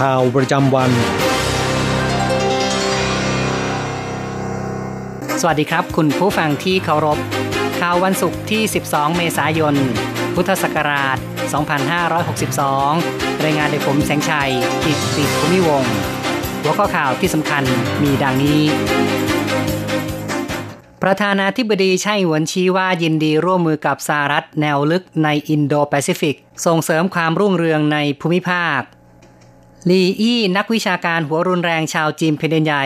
ข่าวประจำวัน สวัสดีครับ คุณผู้ฟังที่เคารพ ข่าววันศุกร์ที่ 12 เมษายน พุทธศักราช 2562 รายงานโดยผมแสงชัยกิตติภูมิวงศ์หัวข้อข่าวที่สำคัญมีดังนี้ประธานาธิบดีไช่หวนชี้ว่ายินดีร่วมมือกับสหรัฐแนวลึกในอินโดแปซิฟิก ส่งเสริมความรุ่งเรืองในภูมิภาค ลีอี้นักวิชาการหัวรุนแรงชาวจีนเพนใหญ่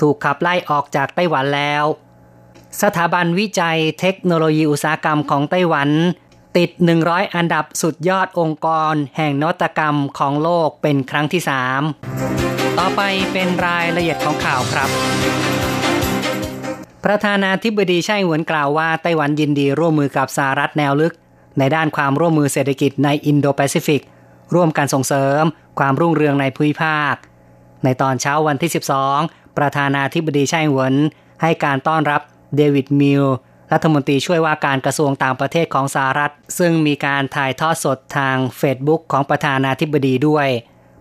ถูกขับไล่ออกจากไต้หวันแล้ว สถาบันวิจัยเทคโนโลยีอุตสาหกรรมของไต้หวัน ติด 100 อันดับสุดยอดองค์กร แห่งนวัตกรรมของโลกเป็นครั้งที่ 3 ต่อไปเป็นรายละเอียดของข่าวครับ ประธานาธิบดีไช่หวนกล่าวว่าไต้หวันยินดีร่วมมือกับสหรัฐแนวลึก ในด้านความร่วมมือเศรษฐกิจในอินโดแปซิฟิกร่วมกันส่งเสริม ความรุ่งเรืองในภูมิภาค ในตอนเช้าวันที่ 12 ประธานาธิบดีไช่อิงเหวิน ให้การต้อนรับเดวิดมีลรัฐมนตรีช่วยว่าการกระทรวงต่างประเทศของสหรัฐ ซึ่งมีการถ่ายทอดสดทางเฟซบุ๊กของประธานาธิบดีด้วย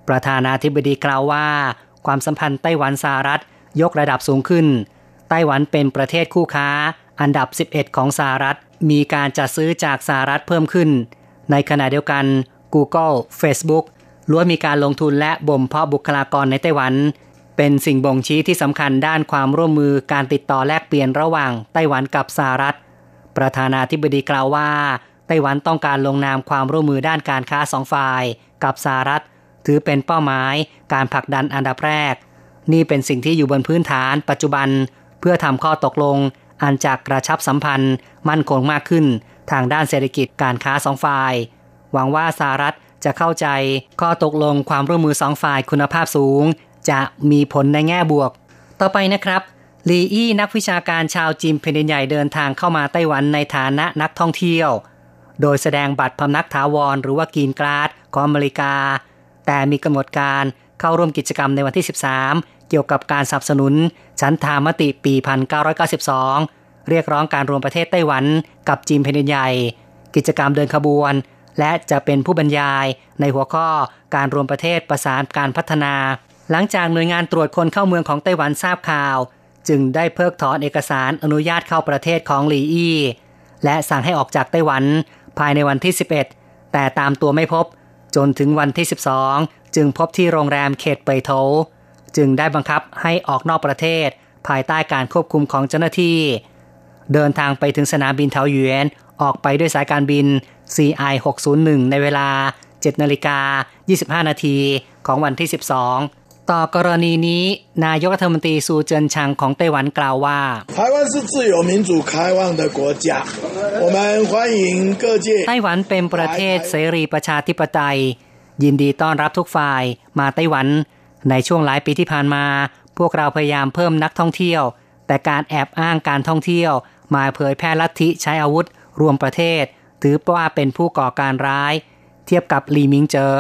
ประธานาธิบดีกล่าวว่า ความสัมพันธ์ไต้หวันสหรัฐยกระดับสูงขึ้น ไต้หวันเป็นประเทศคู่ค้า อันดับ 11 ของสหรัฐ มีการจัดซื้อจากสหรัฐเพิ่มขึ้น ในขณะเดียวกัน Google Facebook ล้วนมีการลงทุนและบ่มเพาะบุคลากรในไต้หวัน เป็นสิ่งบ่งชี้ที่สำคัญด้านความร่วมมือการติดต่อแลกเปลี่ยนระหว่างไต้หวันกับสหรัฐ ประธานาธิบดีกล่าวว่า ไต้หวันต้องการลงนามความร่วมมือด้านการค้าสองฝ่าย กับสหรัฐ ถือเป็นเป้าหมาย การผลักดันอันดับแรก นี่เป็นสิ่งที่อยู่บนพื้นฐานปัจจุบัน เพื่อทำข้อตกลง อันจากกระชับสัมพันธ์ มั่นคงมากขึ้น ทางด้านเศรษฐกิจการค้าสองฝ่าย หวังว่าสหรัฐ จะเข้าใจข้อตกลงความร่วมมือสองฝ่ายคุณภาพสูง จะมีผลในแง่บวก ต่อไปนะครับลีอี้นักวิชาการชาวจีนแผ่นดินใหญ่เดินทางเข้ามาไต้หวันในฐานะนักท่องเที่ยว โดยแสดงบัตรพำนักถาวรหรือว่ากีนกราดของอเมริกา แต่มีกำหนดการเข้าร่วมกิจกรรมในวันที่ 13 เกี่ยวกับการสนับสนุนฉันทามติปี 1992 เรียกร้องการรวมประเทศไต้หวันกับจีนแผ่นดินใหญ่ กิจกรรมเดินขบวน และจะเป็นผู้บรรยายในหัวข้อการรวมประเทศประสานการพัฒนา หลังจากหน่วยงานตรวจคนเข้าเมืองของไต้หวันทราบข่าว จึงได้เพิกถอนเอกสารอนุญาตเข้าประเทศของหลีอี้และสั่งให้ออกจากไต้หวันภายในวันที่ 11 แต่ตามตัวไม่พบ จนถึงวันที่ 12 จึงพบที่โรงแรมเขตเปยโถจึงได้บังคับให้ออกนอกประเทศ ภายใต้การควบคุมของเจ้าหน้าที่ เดินทางไปถึงสนามบินเทาหยวนออกไปด้วยสายการบิน CI 601 ในเวลา 7นาฬิกา25 นาทีของวันที่ 12 ต่อกรณีนี้นายกรัฐมนตรีซูเจินชังของไต้หวันกล่าวว่า 台湾是自由民主开放的国家，我们欢迎各界 ไต้หวันเป็นประเทศเสรีประชาธิปไตย ยินดีต้อนรับทุกฝ่ายมาไต้หวัน ในช่วงหลายปีที่ผ่านมา พวกเราพยายามเพิ่มนักท่องเที่ยว แต่การแอบอ้างการท่องเที่ยว มาเผยแพร่ลัทธิใช้อาวุธ รวมประเทศ ถือว่าเป็นผู้ก่อการร้าย เทียบกับหลีมิงเจอ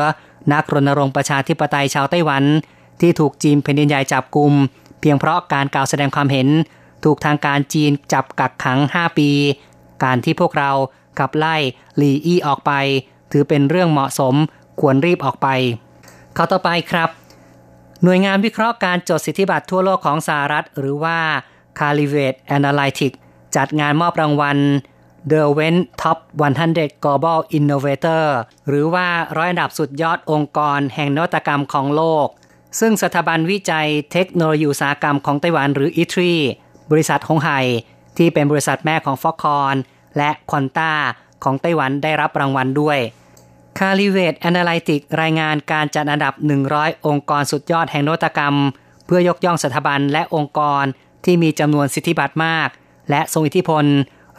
นักรณรงค์ประชาธิปไตยชาวไต้หวัน ที่ถูกจีนแผ่นดินใหญ่จับกลุ่มเพียงเพราะการกล่าวแสดงความเห็น ถูกทางการจีนจับกักขัง 5 ปี การที่พวกเราขับไล่หลีอี้ออกไป ถือเป็นเรื่องเหมาะสมควรรีบออกไป เข้าต่อไปครับ หน่วยงานวิเคราะห์การจดสิทธิบัตรทั่วโลกของสหรัฐ หรือว่า c a l i v a t e Analytics จัดงานมอบรางวัล The Wen Top 100 Global Innovator หรือว่าร้อยอันดับสุดยอดองค์กรแห่งนวัตกรรมของโลก ซึ่งสถาบันวิจัยเทคโนโลยีอุตสาหกรรมของไต้หวันหรืออีทรีบริษัทหงไห่ที่เป็นบริษัทแม่ของฟอกคอนและควอนต้าของไต้หวันได้รับรางวัลด้วย c a l i v a t e Analytic รายงานการจัดอันดับ 100 องค์กรสุดยอดแห่งนวัตกรรม เพื่อยกย่องสถาบันและองค์กรที่มีจำนวนสิทธิบัตรมาก และทรงอิทธิพล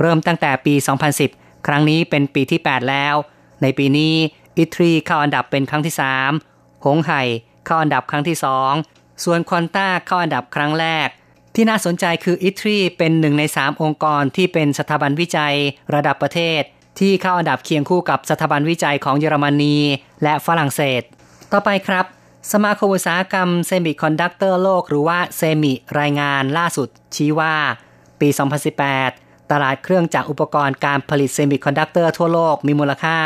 เริ่มตั้งแต่ปี 2010 ครั้งนี้เป็นปีที่ 8 แล้ว ในปีนี้ ITRI เข้าอันดับเป็นครั้งที่ 3 หงไห่เข้าอันดับครั้งที่ 2 ส่วน Quanta เข้าอันดับครั้งแรก ที่น่าสนใจคือ ITRI เป็นหนึ่งใน 3 องค์กรที่เป็นสถาบันวิจัยระดับประเทศ ที่เข้าอันดับเคียงคู่กับสถาบันวิจัยของเยอรมนี และฝรั่งเศส ต่อไปครับสมาคมอุตสาหกรรมเซมิคอนดักเตอร์โลกหรือว่า SEMIรายงานล่าสุดชี้ว่า ปี 2018 ตลาดเครื่องจักรอุปกรณ์การผลิตเซมิคอนดักเตอร์ทั่วโลกมีมูลค่า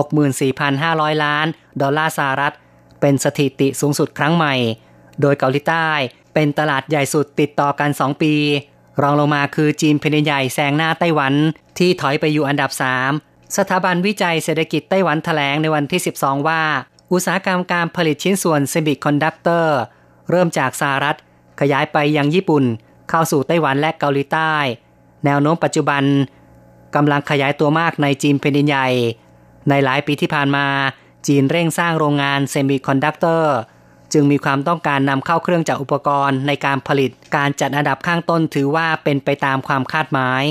64,500 ล้าน ดอลลาร์สหรัฐ เป็นสถิติสูงสุดครั้งใหม่ โดยเกาหลีใต้เป็นตลาดใหญ่สุดติดต่อกัน 2 ปี รองลงมาคือจีนแผ่นใหญ่แซงหน้าไต้หวัน ที่ถอยไปอยู่อันดับ 3 สถาบันวิจัยเศรษฐกิจไต้หวันแถลงในวันที่ 12 ว่า อุตสาหกรรมการผลิตชิ้นส่วนเซมิคอนดักเตอร์เริ่มจากสหรัฐ ขยายไปยังญี่ปุ่น เข้าสู่ไต้หวันและเกาหลีใต้ แนวโน้มปัจจุบันกำลังขยายตัวมากในจีนแผ่นใหญ่ ในหลายปีที่ผ่านมา จีนเร่งสร้างโรงงานเซมิคอนดักเตอร์จึงมีความต้องการนำเข้าเครื่องจักรอุปกรณ์ในการผลิต การจัดอันดับข้างต้นถือว่าเป็นไปตามความคาดหมาย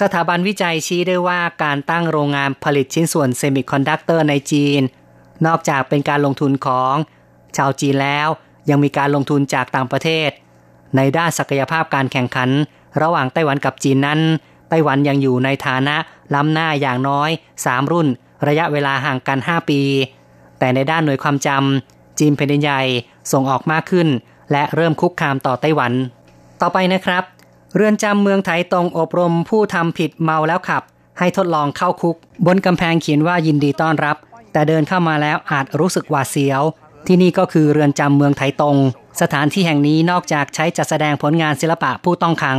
สถาบันวิจัยชี้ได้ว่าการตั้งโรงงานผลิตชิ้นส่วนเซมิคอนดักเตอร์ในจีน นอกจากเป็นการลงทุนของ ชาวจีนแล้วยังมีการลงทุนจากต่างประเทศ ในด้านศักยภาพการแข่งขัน ระหว่างไต้หวันกับจีนนั้น ไต้หวันยังอยู่ในฐานะล้ำหน้าอย่างน้อย 3 รุ่น ระยะเวลาห่างกัน 5 ปี แต่ในด้านหน่วยความจำจีนแผ่นดินใหญ่ส่งออกมากขึ้น และเริ่มคุกคามต่อไต้หวัน ต่อไปนะครับ เรือนจำเมืองไถตรงอบรมผู้ทำผิดเมาแล้วขับ ให้ทดลองเข้าคุก บนกำแพงเขียนว่ายินดีต้อนรับ แต่เดินเข้ามาแล้วอาจรู้สึกหวาดเสียว ที่นี่ก็คือเรือนจำเมืองไถตรงสถานที่แห่งนี้นอกจากใช้จัดแสดงผลงานศิลปะผู้ต้องขัง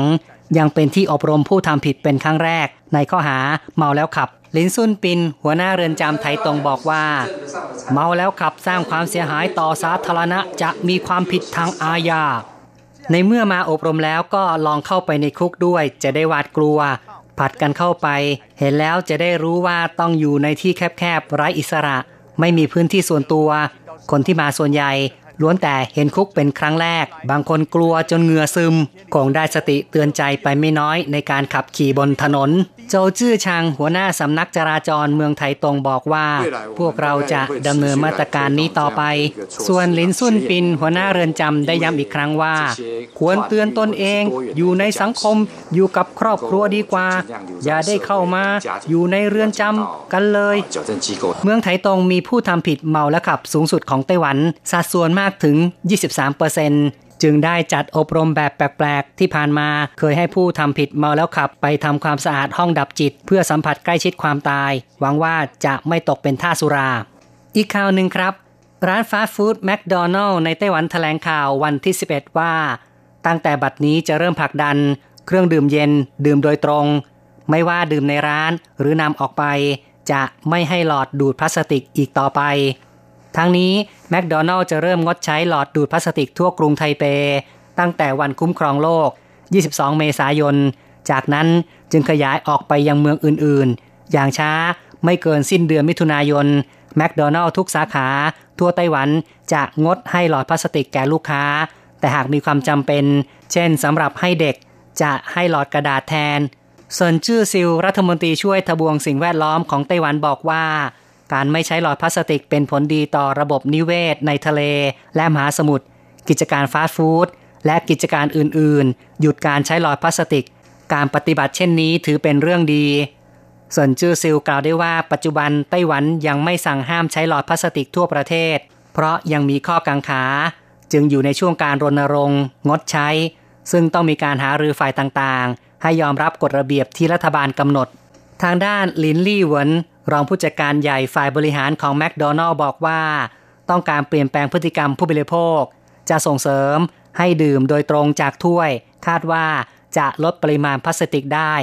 ยังเป็นที่อบรมผู้ทำผิดเป็นครั้งแรก ในข้อหาเมาแล้วขับ ลินซุนปิน หัวหน้าเรือนจำไถตรงบอกว่า เมาแล้วขับสร้างความเสียหายต่อสาธารณะจะมีความผิดทางอาญา ในเมื่อมาอบรมแล้วก็ลองเข้าไปในคุกด้วย จะได้หวาดกลัว ผัดกันเข้าไป เห็นแล้วจะได้รู้ว่าต้องอยู่ในที่แคบๆไร้อิสระ ไม่มีพื้นที่ส่วนตัว คนที่มาส่วนใหญ่ ล้วนแต่เห็นคุกเป็นครั้งแรก บางคนกลัวจนเหงื่อซึมคงได้สติเตือนใจไปไม่น้อยในการขับขี่บนถนน โจจื้อชางหัวหน้าสำนักจราจรเมืองไทยตรงบอกว่า พวกเราจะดำเนินมาตรการนี้ต่อไป ส่วนลินซุนปินหัวหน้าเรือนจำได้ย้ำอีกครั้งว่า ควรเตือนตนเองอยู่ในสังคมอยู่กับครอบครัวดีกว่า อย่าได้เข้ามาอยู่ในเรือนจำกันเลย เมืองไถตรงมีผู้ทำผิดเมาและขับสูงสุดของไต้หวันสัดส่วนมากถึง 23%จึงได้จัดอบรมแบบแปลกๆ ที่ผ่านมาเคยให้ผู้ทำผิดเมาแล้วขับไปทำความสะอาดห้องดับจิต เพื่อสัมผัสใกล้ชิดความตาย หวังว่าจะไม่ตกเป็นท่าสุรา อีกข่าวหนึ่งครับ ร้านฟาสต์ฟู้ดแมคโดนัลล์ในไต้หวันแถลงข่าววันที่ 11 ว่า ตั้งแต่บัดนี้จะเริ่มผลักดัน เครื่องดื่มเย็น ดื่มโดยตรง ไม่ว่าดื่มในร้านหรือนำออกไป จะไม่ให้หลอดดูดพลาสติกอีกต่อไป ทั้งนี้แมคโดนัลล์จะเริ่มงดใช้หลอดดูดพลาสติกทั่วกรุงไทเป ตั้งแต่วันคุ้มครองโลก 22 เมษายน จากนั้นจึงขยายออกไปยังเมืองอื่นๆ อย่างช้าไม่เกินสิ้นเดือนมิถุนายนแมคโดนัลล์ทุกสาขา ทั่วไต้หวันจะงดให้หลอดพลาสติกแก่ลูกค้า แต่หากมีความจำเป็น เช่นสำหรับให้เด็กจะให้หลอดกระดาษแทนส่วนชื่อซิลรัฐมนตรีช่วยทบวงสิ่งแวดล้อมของไต้หวันบอกว่า การไม่ใช้หลอดพลาสติกเป็นผลดีต่อระบบนิเวศ ในทะเล และมหาสมุทร กิจการฟาสต์ฟู้ดและกิจการอื่น ๆ หยุดการใช้หลอดพลาสติก การปฏิบัติเช่นนี้ถือเป็นเรื่องดี ส่วนจื้อซิลกล่าวได้ว่าปัจจุบันไต้หวันยังไม่สั่งห้ามใช้หลอดพลาสติกทั่วประเทศ เพราะยังมีข้อกังขา จึงอยู่ในช่วงการรณรงค์ งดใช้ ซึ่งต้องมีการหารือฝ่ายต่าง ๆ ให้ยอมรับกฎระเบียบที่รัฐบาลกำหนด ทางด้านลินลี่เหวินรองผู้จัดการใหญ่ฝ่ายบริหารของแมคโดนัลล์บอกว่า ต้องการเปลี่ยนแปลงพฤติกรรมผู้บริโภค จะส่งเสริมให้ดื่มโดยตรงจากถ้วย คาดว่าจะลดปริมาณพลาสติกได้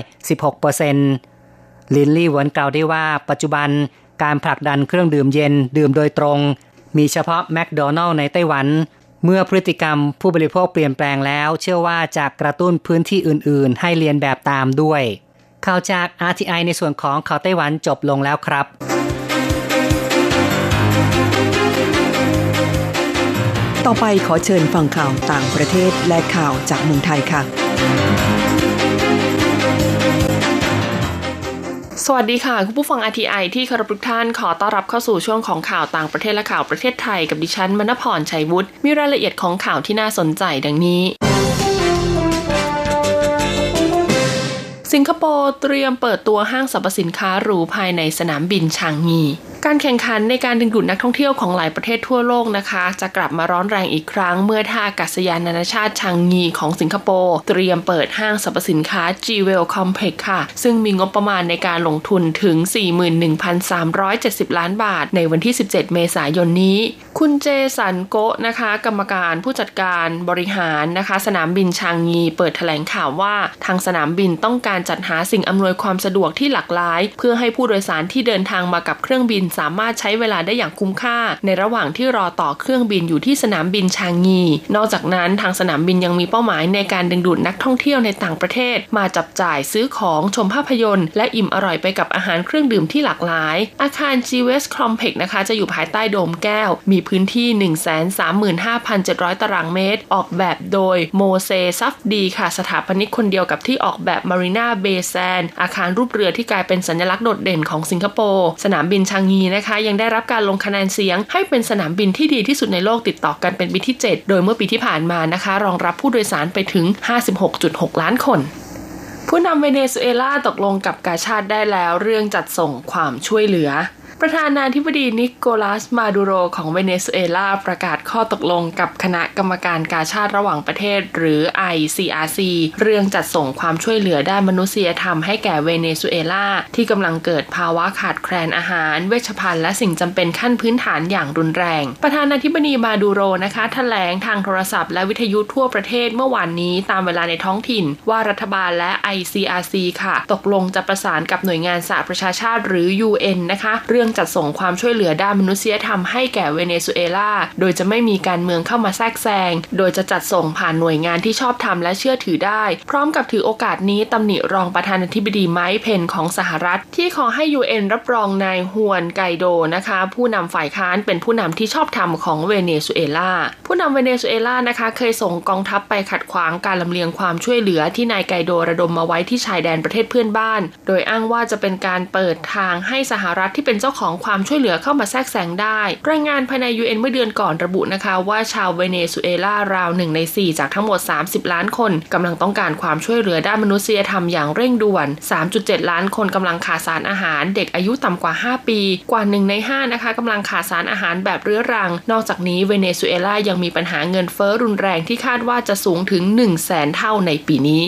16%ลินลี่หวนกล่าวได้ว่าปัจจุบันการผลักดันเครื่องดื่มเย็นดื่มโดยตรง มีเฉพาะแมคโดนัลล์ในไต้หวัน เมื่อพฤติกรรมผู้บริโภคเปลี่ยนแปลงแล้ว เชื่อว่าจะกระตุ้นพื้นที่อื่น ๆ ให้เรียนแบบตามด้วย ข่าวจาก RTI ในส่วนของข่าวไต้หวันจบลงแล้วครับ ต่อไปขอเชิญฟังข่าวต่างประเทศและข่าวจากเมืองไทยค่ะ สวัสดีค่ะ คุณผู้ฟัง RTI ที่คารพทุกท่านขอต้อนรับเข้าสู่ช่วงของข่าวต่างประเทศและข่าวประเทศไทยกับดิฉันมณพรชัยวุฒิมีรายละเอียดของข่าวที่น่าสนใจดังนี้ สิงคโปร์เตรียมเปิดตัวห้างสรรพสินค้าหรูภายในสนามบินชางงี การแข่งขันในการดึงดูดนักท่องเที่ยวของหลายประเทศทั่วโลกนะคะ จะกลับมาร้อนแรงอีกครั้งเมื่อท่าอากาศยานนานาชาติชางงีของสิงคโปร์เตรียมเปิดห้างสรรพสินค้า g w e l Complex ค่ะ ซึ่งมีงบประมาณในการลงทุนถึง 41,370 ล้านบาท ในวันที่ 17 เมษายนนี้ คุณเจสันโกะนะคะ กรรมการผู้จัดการบริหารนะคะ สนามบินชางงี เปิดแถลงข่าวว่าทางสนามบินต้องการจัดหาสิ่งอำนวยความสะดวกที่หลากหลาย เพื่อให้ผู้โดยสารที่เดินทางมากับเครื่องบินสามารถใช้เวลาได้อย่างคุ้มค่า ในระหว่างที่รอต่อเครื่องบินอยู่ที่สนามบินชางี นอกจากนั้นทางสนามบินยังมีเป้าหมายในการดึงดูดนักท่องเที่ยวในต่างประเทศ มาจับจ่ายซื้อของชมภาพยนตร์ และอิ่มอร่อยไปกับอาหารเครื่องดื่มที่หลากหลาย อาคาร Jewel Complex นะคะจะอยู่ภายใต้โดมแก้ว มีพื้นที่ 135,700 ตารางเมตร ออกแบบโดยโมเช ซาฟดีค่ะสถาปนิกคนเดียวกับที่ออกแบบ Marina Bay Sands อาคารรูปเรือที่กลายเป็นสัญลักษณ์โดดเด่นของสิงคโปร์ สนามบินชางีนะคะ ยังได้รับการลงคะแนนเสียง ให้เป็นสนามบินที่ดีที่สุดในโลกติดต่อกันเป็นปีที่ 7 โดยเมื่อปีที่ผ่านมานะคะ รองรับผู้โดยสารไปถึง 56.6 ล้านคนผู้นำเวเนซุเอลาตกลงกับกาชาติได้แล้วเรื่องจัดส่งความช่วยเหลือ ประธานาธิบดีนิโคลัสมาดูโรของเวเนซุเอลาประกาศข้อตกลงกับคณะกรรมการกาชาติระหว่างประเทศ หรือ ICRC เรื่องจัดส่งความช่วยเหลือด้านมนุษยธรรมให้แก่เวเนซุเอลาที่กำลังเกิดภาวะขาดแคลนอาหาร เวชภัณฑ์และสิ่งจำเป็นขั้นพื้นฐานอย่างรุนแรง ประธานาธิบดีมาดูโรนะคะแถลงทางโทรศัพท์และวิทยุทั่วประเทศเมื่อวานนี้ตามเวลาในท้องถิ่น ว่ารัฐบาลและ ICRC ค่ะ ตกลงจะประสานกับหน่วยงานสหประชาชาติหรือ UN นะคะ เรื่องจัดส่งความช่วยเหลือด้านมนุษยธรรมให้แก่เวเนซุเอลา โดยจะไม่มีการเมืองเข้ามาแทรกแซง โดยจะจัดส่งผ่านหน่วยงานที่ชอบธรรมและเชื่อถือได้ พร้อมกับถือโอกาสนี้ตำหนิรองประธานาธิบดีไมค์เพนของสหรัฐ ที่ขอให้ UN รับรองนายฮวนไกโดนะคะ ผู้นำฝ่ายค้านเป็นผู้นำที่ชอบธรรมของเวเนซุเอลา ผู้นำเวเนซุเอลานะคะ เคยส่งกองทัพไปขัดขวางการลำเลียงความช่วยเหลือที่นายไกโดระดมมาไว้ที่ชายแดนประเทศเพื่อนบ้าน โดยอ้างว่าจะเป็นการเปิดทางให้สหรัฐที่เป็นเจ้าของของความช่วยเหลือเข้ามาแทรกแซงได้ รายงานภายใน UN เมื่อเดือนก่อนระบุนะคะ ว่าชาวเวเนซุเอลาราวหนึ่งใน4 จากทั้งหมด 30 ล้านคนกำลังต้องการความช่วยเหลือด้านมนุษยธรรมอย่างเร่งด่วน 3.7 ล้านคนกำลังขาดสารอาหาร เด็กอายุต่ำกว่า 5 ปี กว่า 1 ใน 5 นะคะกำลังขาดสารอาหารแบบเรื้อรัง นอกจากนี้เวเนซุเอลายังมีปัญหาเงินเฟ้อรุนแรงที่คาดว่าจะสูงถึง1 0 0 0 0แสนเท่าในปีนี้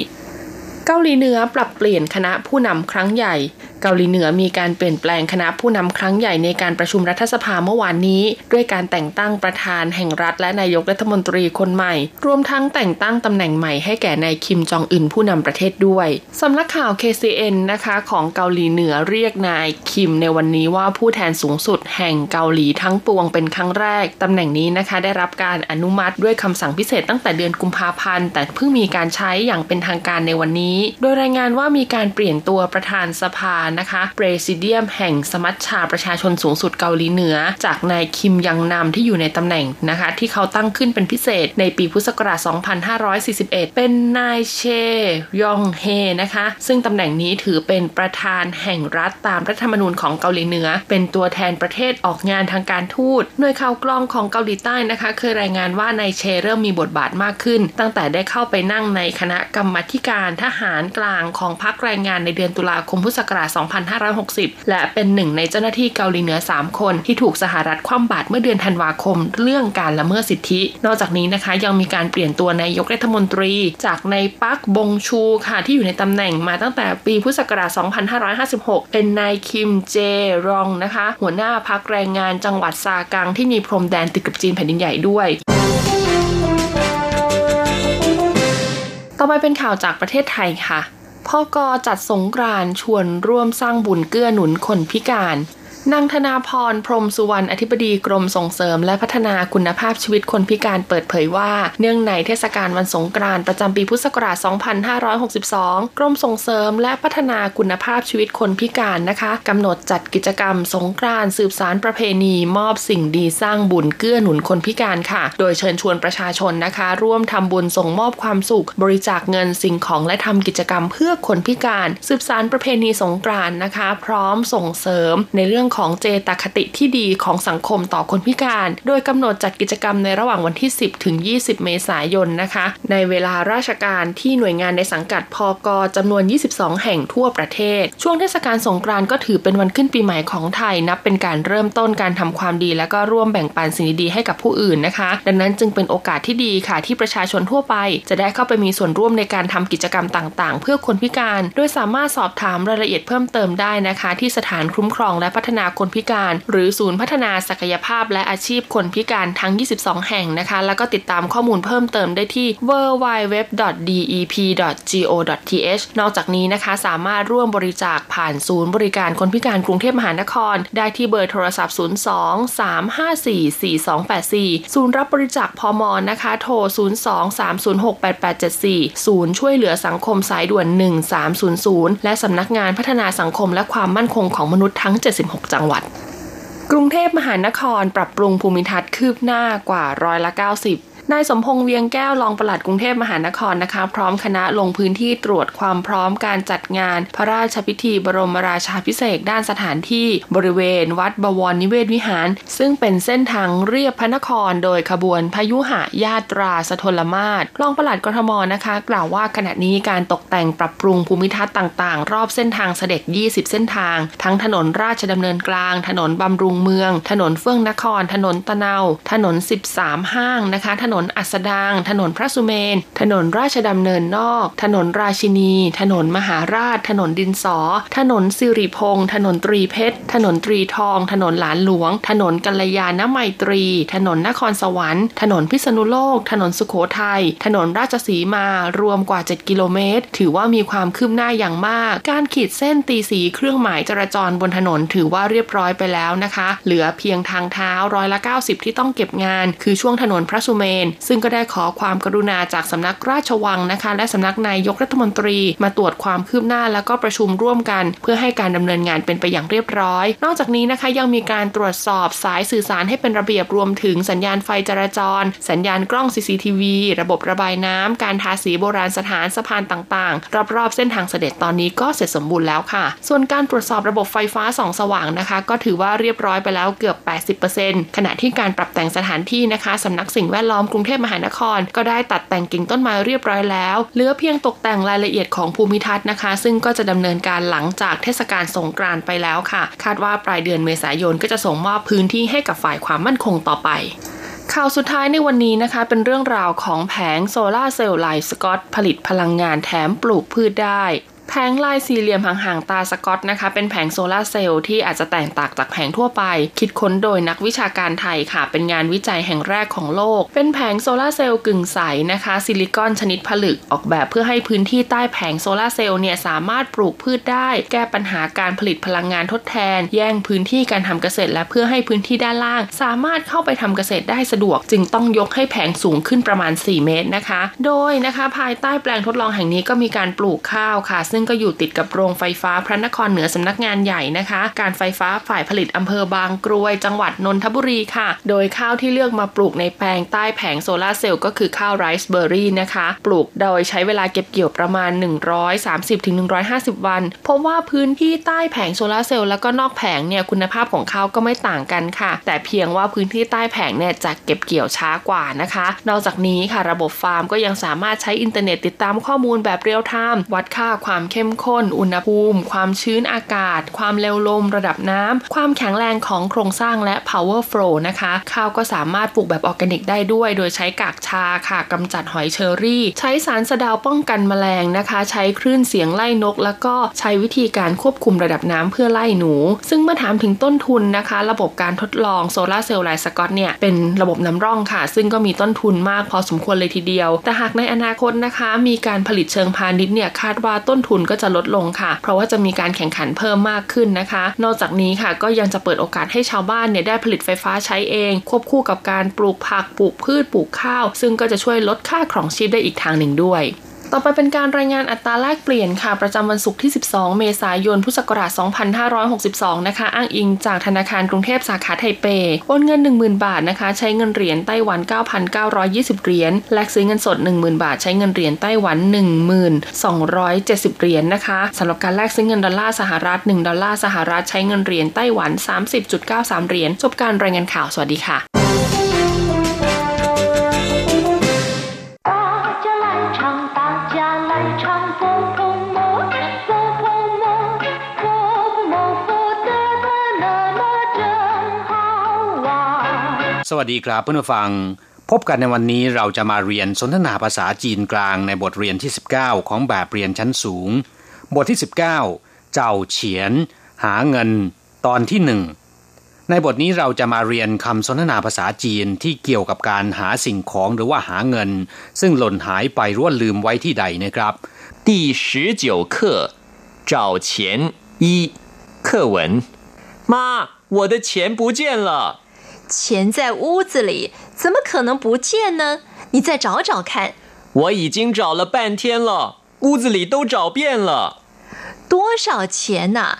เกาหลีเหนือปรับเปลี่ยนคณะผู้นำครั้งใหญ่ เกาหลีเหนือมีการเปลี่ยนแปลงคณะผู้นำครั้งใหญ่ในการประชุมรัฐสภาเมื่อวานนี้ ด้วยการแต่งตั้งประธานแห่งรัฐและนายกรัฐมนตรีคนใหม่ รวมทั้งแต่งตั้งตำแหน่งใหม่ให้แก่นายคิมจองอึนผู้นำประเทศด้วยสำนักข่าว KCN นะคะของเกาหลีเหนือเรียกนายคิมในวันนี้ว่าผู้แทนสูงสุดแห่งเกาหลีทั้งปวงเป็นครั้งแรกตำแหน่งนี้นะคะ ได้รับการอนุมัติด้วยคำสั่งพิเศษตั้งแต่เดือนกุมภาพันธ์แต่เพิ่งมีการใช้อย่างเป็นทางการในวันนี้โดยรายงานว่ามีการเปลี่ยนตัวประธานสภานะคะเ Presidium แห่งสมัชชาประชาชนสูงสุดเกาหลีเหนือ จากนายคิมยังนำที่อยู่ในตำแหน่งนะคะ ที่เขาตั้งขึ้นเป็นพิเศษในปีพุทธศักราช 2541 เป็นนายเชยองเฮนะคะ ซึ่งตำแหน่งนี้ถือเป็นประธานแห่งรัฐตามรัฐธรรมนูญของเกาหลีเหนือ เป็นตัวแทนประเทศออกงานทางการทูตหน่วยข่าวกรองของเกาหลีใต้นะคะ เคยรายงานว่านายเชเริ่มมีบทบาทมากขึ้น ตั้งแต่ได้เข้าไปนั่งในคณะกรรมการทหารกลางของพรรคแรงงานในเดือนตุลาคมพุทธศักราช 2560 และเป็นหนึ่งในเจ้าหน้าที่เกาหลีเหนือ 3 คน ที่ถูกสหรัฐคว่ำบาตรเมื่อเดือนธันวาคม เรื่องการละเมิดสิทธิ นอกจากนี้นะคะยังมีการเปลี่ยนตัวนายกรัฐมนตรี จากในปักบงชูค่ะที่อยู่ในตำแหน่งมาตั้งแต่ปีพุทธศักราช 2556 เป็นนายคิมเจรองนะคะ หัวหน้าพักแรงงานจังหวัดซากังที่มีพรมแดนติดกับจีนแผ่นดินใหญ่ด้วย ต่อไปเป็นข่าวจากประเทศไทยค่ะพอกอจัดสงกรานชวนร่วมสร้างบุญเกื้อหนุนคนพิการ นางธนาพร พรมสุวรรณ อธิบดีกรมส่งเสริม และพัฒนาคุณภาพชีวิตคนพิการเปิดเผยว่า เนื่องในเทศกาลวันสงกรานต์ประจำปีพุทธศักราช 2562 กรมส่งเสริม และพัฒนาคุณภาพชีวิตคนพิการนะคะกำหนดจัดกิจกรรมสงกรานต์สืบสารประเพณีมอบสิ่งดีสร้างบุญเกื้อหนุนคนพิการค่ะ โดยเชิญชวนประชาชนนะคะ ร่วมทำบุญส่งมอบความสุข บริจาคเงินสิ่งของและทำกิจกรรมเพื่อคนพิการ สืบสารประเพณีสงกรานต์นะคะ พร้อมส่งเสริมในเรื่องของเจตคติที่ดีของสังคมต่อคนพิการ โดยกำหนดจัดกิจกรรมในระหว่างวันที่ 10 ถึง 20 เมษายนนะคะ ในเวลาราชการที่หน่วยงานในสังกัดพอกจำนวน 22 แห่งทั่วประเทศ ช่วงเทศกาลสงกรานต์ก็ถือเป็นวันขึ้นปีใหม่ของไทยนับเป็นการเริ่มต้นการทำความดี และก็ร่วมแบ่งปันสิ่งดีๆให้กับผู้อื่นนะคะ ดังนั้นจึงเป็นโอกาสที่ดีค่ะที่ประชาชนทั่วไป จะได้เข้าไปมีส่วนร่วมในการทำกิจกรรมต่างๆ เพื่อคนพิการ โดยสามารถสอบถามรายละเอียดเพิ่มเติมได้นะคะ ที่สถานคุ้มครองและพัฒนาคนพิการ หรือศูนย์พัฒนาศักยภาพและอาชีพคนพิการทั้ง 22 แห่งนะคะ แล้วก็ติดตามข้อมูลเพิ่มเติมได้ที่ www.dep.go.th นอกจากนี้นะคะสามารถร่วมบริจาคผ่านศูนย์บริการคนพิการกรุงเทพมหานคร ได้ที่เบอร์โทรศัพท์ 02 354 4284 ศูนย์รับบริจาคพอมอนนะคะ โทร 02 306 8874 ศูนย์ช่วยเหลือสังคมสายด่วน 1300 และสำนักงานพัฒนาสังคมและความมั่นคงของมนุษย์ทั้ง 76จังหวัด กรุงเทพมหานครปรับปรุงภูมิทัศน์คืบหน้ากว่าร้อยละ 90 นายสมพงษ์เวียงแก้วรองปลัดกรุงเทพมหานครนะคะ พร้อมคณะลงพื้นที่ตรวจความพร้อมการจัดงาน พระราชพิธีบรมราชาพิเศษด้านสถานที่บริเวณ วัดบวรนิเวศวิหาร ซึ่งเป็นเส้นทางเรียบพระนคร โดยขบวนพยุหะญาตราสทลมาศรองปลัดกทมนะคะ กล่าวว่าขณะนี้การตกแต่งปรับปรุงภูมิทัศน์ต่างๆ รอบเส้นทางเสด็จ 20 เส้นทาง ทั้งถนนราชดำเนินกลาง ถนนบำรุงเมือง ถนนเฟื่องนคร ถนนตะเนา ถนน 13 ห้างนะคะถนนอัสดาง ถนนพระสุเมน ถนนราชดำเนินนอก ถนนราชินี ถนนมหาราช ถนนดินสอ ถนนสิริพงษ์ถนนตรีเพชร ถนนตรีทอง ถนนหลานหลวง ถนนกัลยาณไมตรี ถนนนครสวรรค์ ถนนพิษณุโลก ถนนสุโขทัย ถนนราชสีมารวมกว่า 7 กิโลเมตร ถือว่ามีความคืบหน้าอย่างมาก การขีดเส้นตีสีเครื่องหมายจราจรบนถนนถือว่าเรียบร้อยไปแล้วนะคะ เหลือเพียงทางเท้าร้อยละ90 ที่ต้องเก็บงาน คือช่วงถนนพระสุเมนซึ่งก็ได้ขอความกรุณาจากสำนักราชวังนะคะ และสำนักนายกรัฐมนตรี มาตรวจความคืบหน้าแล้วก็ประชุมร่วมกัน เพื่อให้การดำเนินงานเป็นไปอย่างเรียบร้อย นอกจากนี้นะคะยังมีการตรวจสอบสายสื่อสารให้เป็นระเบียบรวมถึงสัญญาณไฟจราจร สัญญาณกล้อง CCTV ระบบระบายน้ำการทาสีโบราณสถานสะพานต่างๆ รอบๆ เส้นทางเสด็จตอนนี้ก็เสร็จสมบูรณ์แล้วค่ะ ส่วนการตรวจสอบระบบไฟฟ้าส่องสว่างนะคะ ก็ถือว่าเรียบร้อยไปแล้วเกือบ 80%ขณะที่การปรับแต่งสถานที่นะคะสำนักสิ่งแวดล้อมกรุงเทพมหานคร ก็ได้ตัดแต่งกิ่งต้นไม้เรียบร้อยแล้ว เหลือเพียงตกแต่งรายละเอียดของภูมิทัศน์นะคะ ซึ่งก็จะดำเนินการหลังจากเทศกาลสงกรานต์ไปแล้วค่ะ คาดว่าปลายเดือนเมษายนก็จะส่งมอบพื้นที่ให้กับฝ่ายความมั่นคงต่อไปข่าวสุดท้ายในวันนี้นะคะ เป็นเรื่องราวของแผงโซลาเซลล์ลายสกอตผลิตพลังงานแถมปลูกพืชได้ แผงลายสี่เหลี่ยมห่างๆตาสกอตนะคะ เป็นแผงโซลาเซลล์ที่อาจจะแตกต่างจากแผงทั่วไป คิดค้นโดยนักวิชาการไทยค่ะ เป็นงานวิจัยแห่งแรกของโลก เป็นแผงโซลาเซลล์กึ่งใสนะคะ ซิลิคอนชนิดผลึกออกแบบเพื่อให้พื้นที่ใต้แผงโซลาเซลล์เนี่ยสามารถปลูกพืชได้ แก้ปัญหาการผลิตพลังงานทดแทน แย่งพื้นที่การทำเกษตร และเพื่อให้พื้นที่ด้านล่าง สามารถเข้าไปทำเกษตรได้สะดวก จึงต้องยกให้แผงสูงขึ้นประมาณ 4 เมตรนะคะ โดยนะคะ ภายใต้แปลงทดลองแห่งนี้ก็มีการปลูกข้าวค่ะซึ่งก็อยู่ติดกับโรงไฟฟ้าพระนครเหนือสำนักงานใหญ่นะคะ การไฟฟ้าฝ่ายผลิตอำเภอบางกรวย จังหวัดนนทบุรีค่ะ โดยข้าวที่เลือกมาปลูกในแปลงใต้แผงโซลาเซลล์ก็คือข้าวไรซ์เบอร์รี่นะคะ ปลูกโดยใช้เวลาเก็บเกี่ยวประมาณ 130-150 วัน พบว่าพื้นที่ใต้แผงโซลาเซลล์แล้วก็นอกแผงเนี่ยคุณภาพของข้าวก็ไม่ต่างกันค่ะ แต่เพียงว่าพื้นที่ใต้แผงเนี่ยจะเก็บเกี่ยวช้ากว่านะคะ นอกจากนี้ค่ะระบบฟาร์มก็ยังสามารถใช้อินเทอร์เน็ตติดตามข้อมูลแบบเรียลไทม์วัดค่าความเข้มข้น อุณหภูมิ ความชื้นอากาศ ความเร็วลม ระดับน้ำความแข็งแรงของโครงสร้างและ power flow นะคะ ข้าวก็สามารถปลูกแบบออร์แกนิกได้ด้วย โดยใช้กากชาค่ะกำจัดหอยเชอรี่ ใช้สารสะเดาป้องกันแมลงนะคะ ใช้คลื่นเสียงไล่นก แล้วก็ใช้วิธีการควบคุมระดับน้ำเพื่อไล่หนู ซึ่งเมื่อถามถึงต้นทุนนะคะ ระบบการทดลองโซลาเซลล์ไลสกอตเนี่ยเป็นระบบน้ำร่องค่ะ ซึ่งก็มีต้นทุนมากพอสมควรเลยทีเดียว แต่หากในอนาคตนะคะ มีการผลิตเชิงพาณิชย์เนี่ยคาดว่าต้นทุนทุนก็จะลดลงค่ะ เพราะว่าจะมีการแข่งขันเพิ่มมากขึ้นนะคะ นอกจากนี้ค่ะก็ยังจะเปิดโอกาสให้ชาวบ้านเนี่ยได้ผลิตไฟฟ้าใช้เอง ควบคู่กับการปลูกผักปลูกพืชปลูกข้าว ซึ่งก็จะช่วยลดค่าครองชีพได้อีกทางหนึ่งด้วย ต่อไปเป็นการรายงานอัตราแลกเปลี่ยนค่ะ ประจำวันศุกร์ที่ 12 เมษายน พุทธศักราช 2562 นะคะ อ้างอิงจากธนาคารกรุงเทพสาขาไทเป โอนเงิน 10,000 บาทนะคะ ใช้เงินเหรียญไต้หวัน 9,920 เหรียญ แลกซื้อเงินสด 10,000 บาท ใช้เงินเหรียญไต้หวัน 1,270 เหรียญนะคะสำหรับการแลกซื้อเงินดอลลาร์สหรัฐ 1 ดอลลาร์สหรัฐ ใช้เงินเหรียญไต้หวัน 30.93 เหรียญ จบการรายงานข่าว สวัสดีค่ะ สวัสดีครับเพื่อนผู้ฟัง พบกันในวันนี้เราจะมาเรียนสนทนาภาษาจีนกลางในบทเรียนที่ 19 ของแบบเรียนชั้นสูง บทที่ 19 เจ้าเฉียน หาเงิน ตอนที่หนึ่งในบทนี้เราจะมาเรียนคำสนทนาภาษาจีนที่เกี่ยวกับการหาสิ่งของหรือว่าหาเงิน ซึ่งหล่นหายไปร่วลืมไว้ที่ใดนะครับ第十九课找钱一课文妈我的钱不见了 钱在屋子里，怎么可能不见呢？你再找找看。我已经找了半天了，屋子里都找遍了。多少钱呢？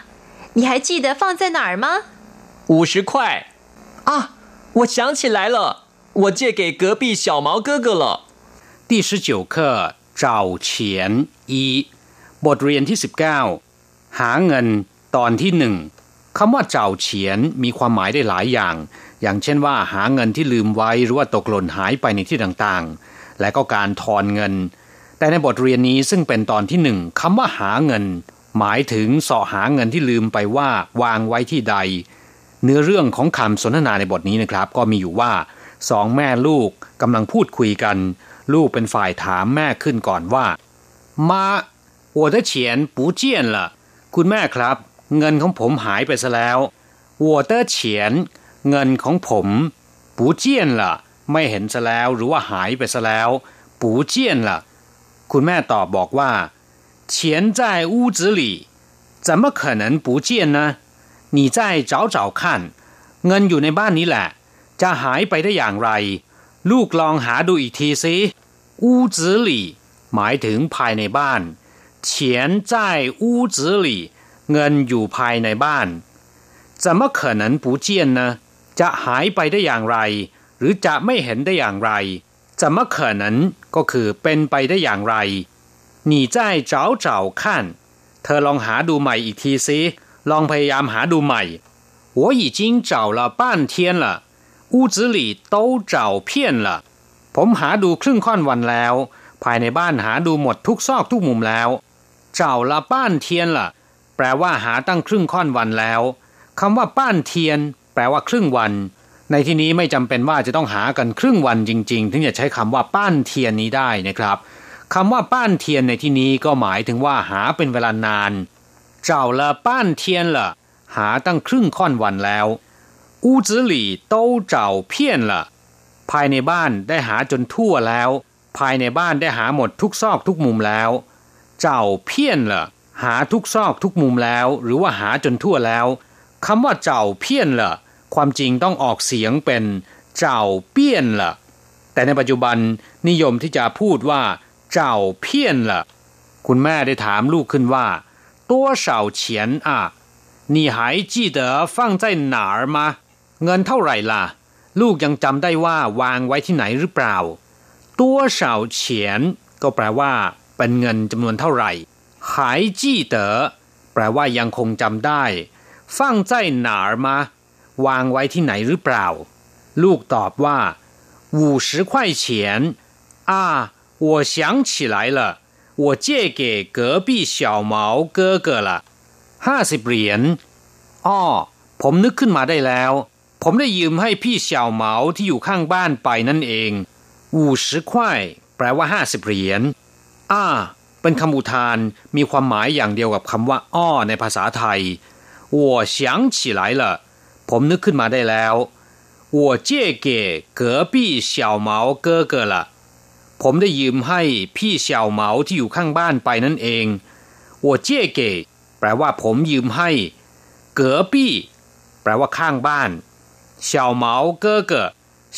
你还记得放在哪儿吗？五十块。啊，我想起来了，我借给隔壁小毛哥哥了。第十九课找钱一บทเรียนที่สิบเก้าหาเงินตอนที่หนึ่งคำว่าเจ้าเฉียนมีความหมายได้หลายอย่าง อย่างเช่นว่าหาเงินที่ลืมไว้หรือว่าตกหล่นหายไปในที่ต่างๆ และก็การทอนเงิน แต่ในบทเรียนนี้ซึ่งเป็นตอนที่หนึ่งคำว่าหาเงิน หมายถึงสอหาเงินที่ลืมไปว่าวางไว้ที่ใด เนื้อเรื่องของคำสนทนาในบทนี้นะครับ ก็มีอยู่ว่าสองแม่ลูกกำลังพูดคุยกัน ลูกเป็นฝ่ายถามแม่ขึ้นก่อนว่ามา我的钱不见了คุณแม่ครับ เงินของผมหายไปซะแล้ว我的钱 เงินของผมปูเจียนละไม่เห็นซะแล้วหรือว่าหายไปซะแล้วปูเจียนละคุณแม่ตอบบอกว่า钱在屋子里怎么可能不见呢你再找找看เงินอยู่ในบ้านนี้แหละ จะหายไปได้อย่างไร ลูกลองหาดูอีกทีสิ屋子里หมายถึงภายในบ้าน钱在屋子里เงินอยู่ภายในบ้าน怎么可能不见呢 จะหายไปได้อย่างไร หรือจะไม่เห็นได้อย่างไรจะมะเขนั้นก็คือเป็นไปได้อย่างไร你再找找看เธอลองหาดูใหม่อีกทีสิลองพยายามหาดูใหม่我已经找了半天了屋子里都找遍了ผมหาดูครึ่งค่อนวันแล้ว ภายในบ้านหาดูหมดทุกซอกทุกมุมแล้วเจ้าละป้านเทียนละแปลว่าหาตั้งครึ่งค่อนวันแล้วคำว่าป้านเทียน แปลว่าครึ่งวัน ในที่นี้ไม่จำเป็นว่าจะต้องหากันครึ่งวันจริง ๆ ถึงจะใช้คำว่าป้านเทียนนี้ได้นะครับ คำว่าป้านเทียนในที่นี้ก็หมายถึงว่าหาเป็นเวลานานเจ้าละป้านเทียนละหาตั้งครึ่งค่อนวันแล้วอูจือหลี่โต้เจ้าเพี้ยนละภายในบ้านได้หาจนทั่วแล้ว ภายในบ้านได้หาหมดทุกซอกทุกมุมแล้ว เจ้าเพี้ยนละหาทุกซอกทุกมุมแล้ว หรือว่าหาจนทั่วแล้ว คำว่าเจ้าเพี้ยนละความจริงต้องออกเสียงเป็นเจ้าเปี้ยนละแต่ในปัจจุบันนิยมที่จะพูดว่าเจ้าเพี้ยนละคุณแม่ได้ถามลูกขึ้นว่า多少钱啊你还记得放在哪儿吗เงินเท่าไหร่ล่ะ ลูกยังจำได้ว่าวางไว้ที่ไหนหรือเปล่า多少钱ก็แปลว่า เป็นเงินจำนวนเท่าไหร่还记得แปลว่ายังคงจำได้ 放在哪儿吗วางไว้ที่ไหนหรือเปล่า ลูกตอบว่า五十块钱啊我想起来了我借给隔壁小毛哥哥了ห้าสิบเหรียญอ้อผมนึกขึ้นมาได้แล้ว ผมได้ยืมให้พี่เฉาเหมาที่อยู่ข้างบ้านไปนั่นเองอูสิควายแปลว่าห้าสิบเหรียญอ้าเป็นคำอุทานมีความหมายอย่างเดียวกับคำว่า อ้อในภาษาไทย 我想起来了ผมนึกขึ้นมาได้แล้ว我借给隔壁小毛哥哥了ผมได้ยืมให้พี่เฉาเหมาที่อยู่ข้างบ้านไปนั่นเอง 我借给แปลว่าผมยืมให้เก๋อปี้แปลว่าข้างบ้านเฉาเหมาเก้อเก๋อ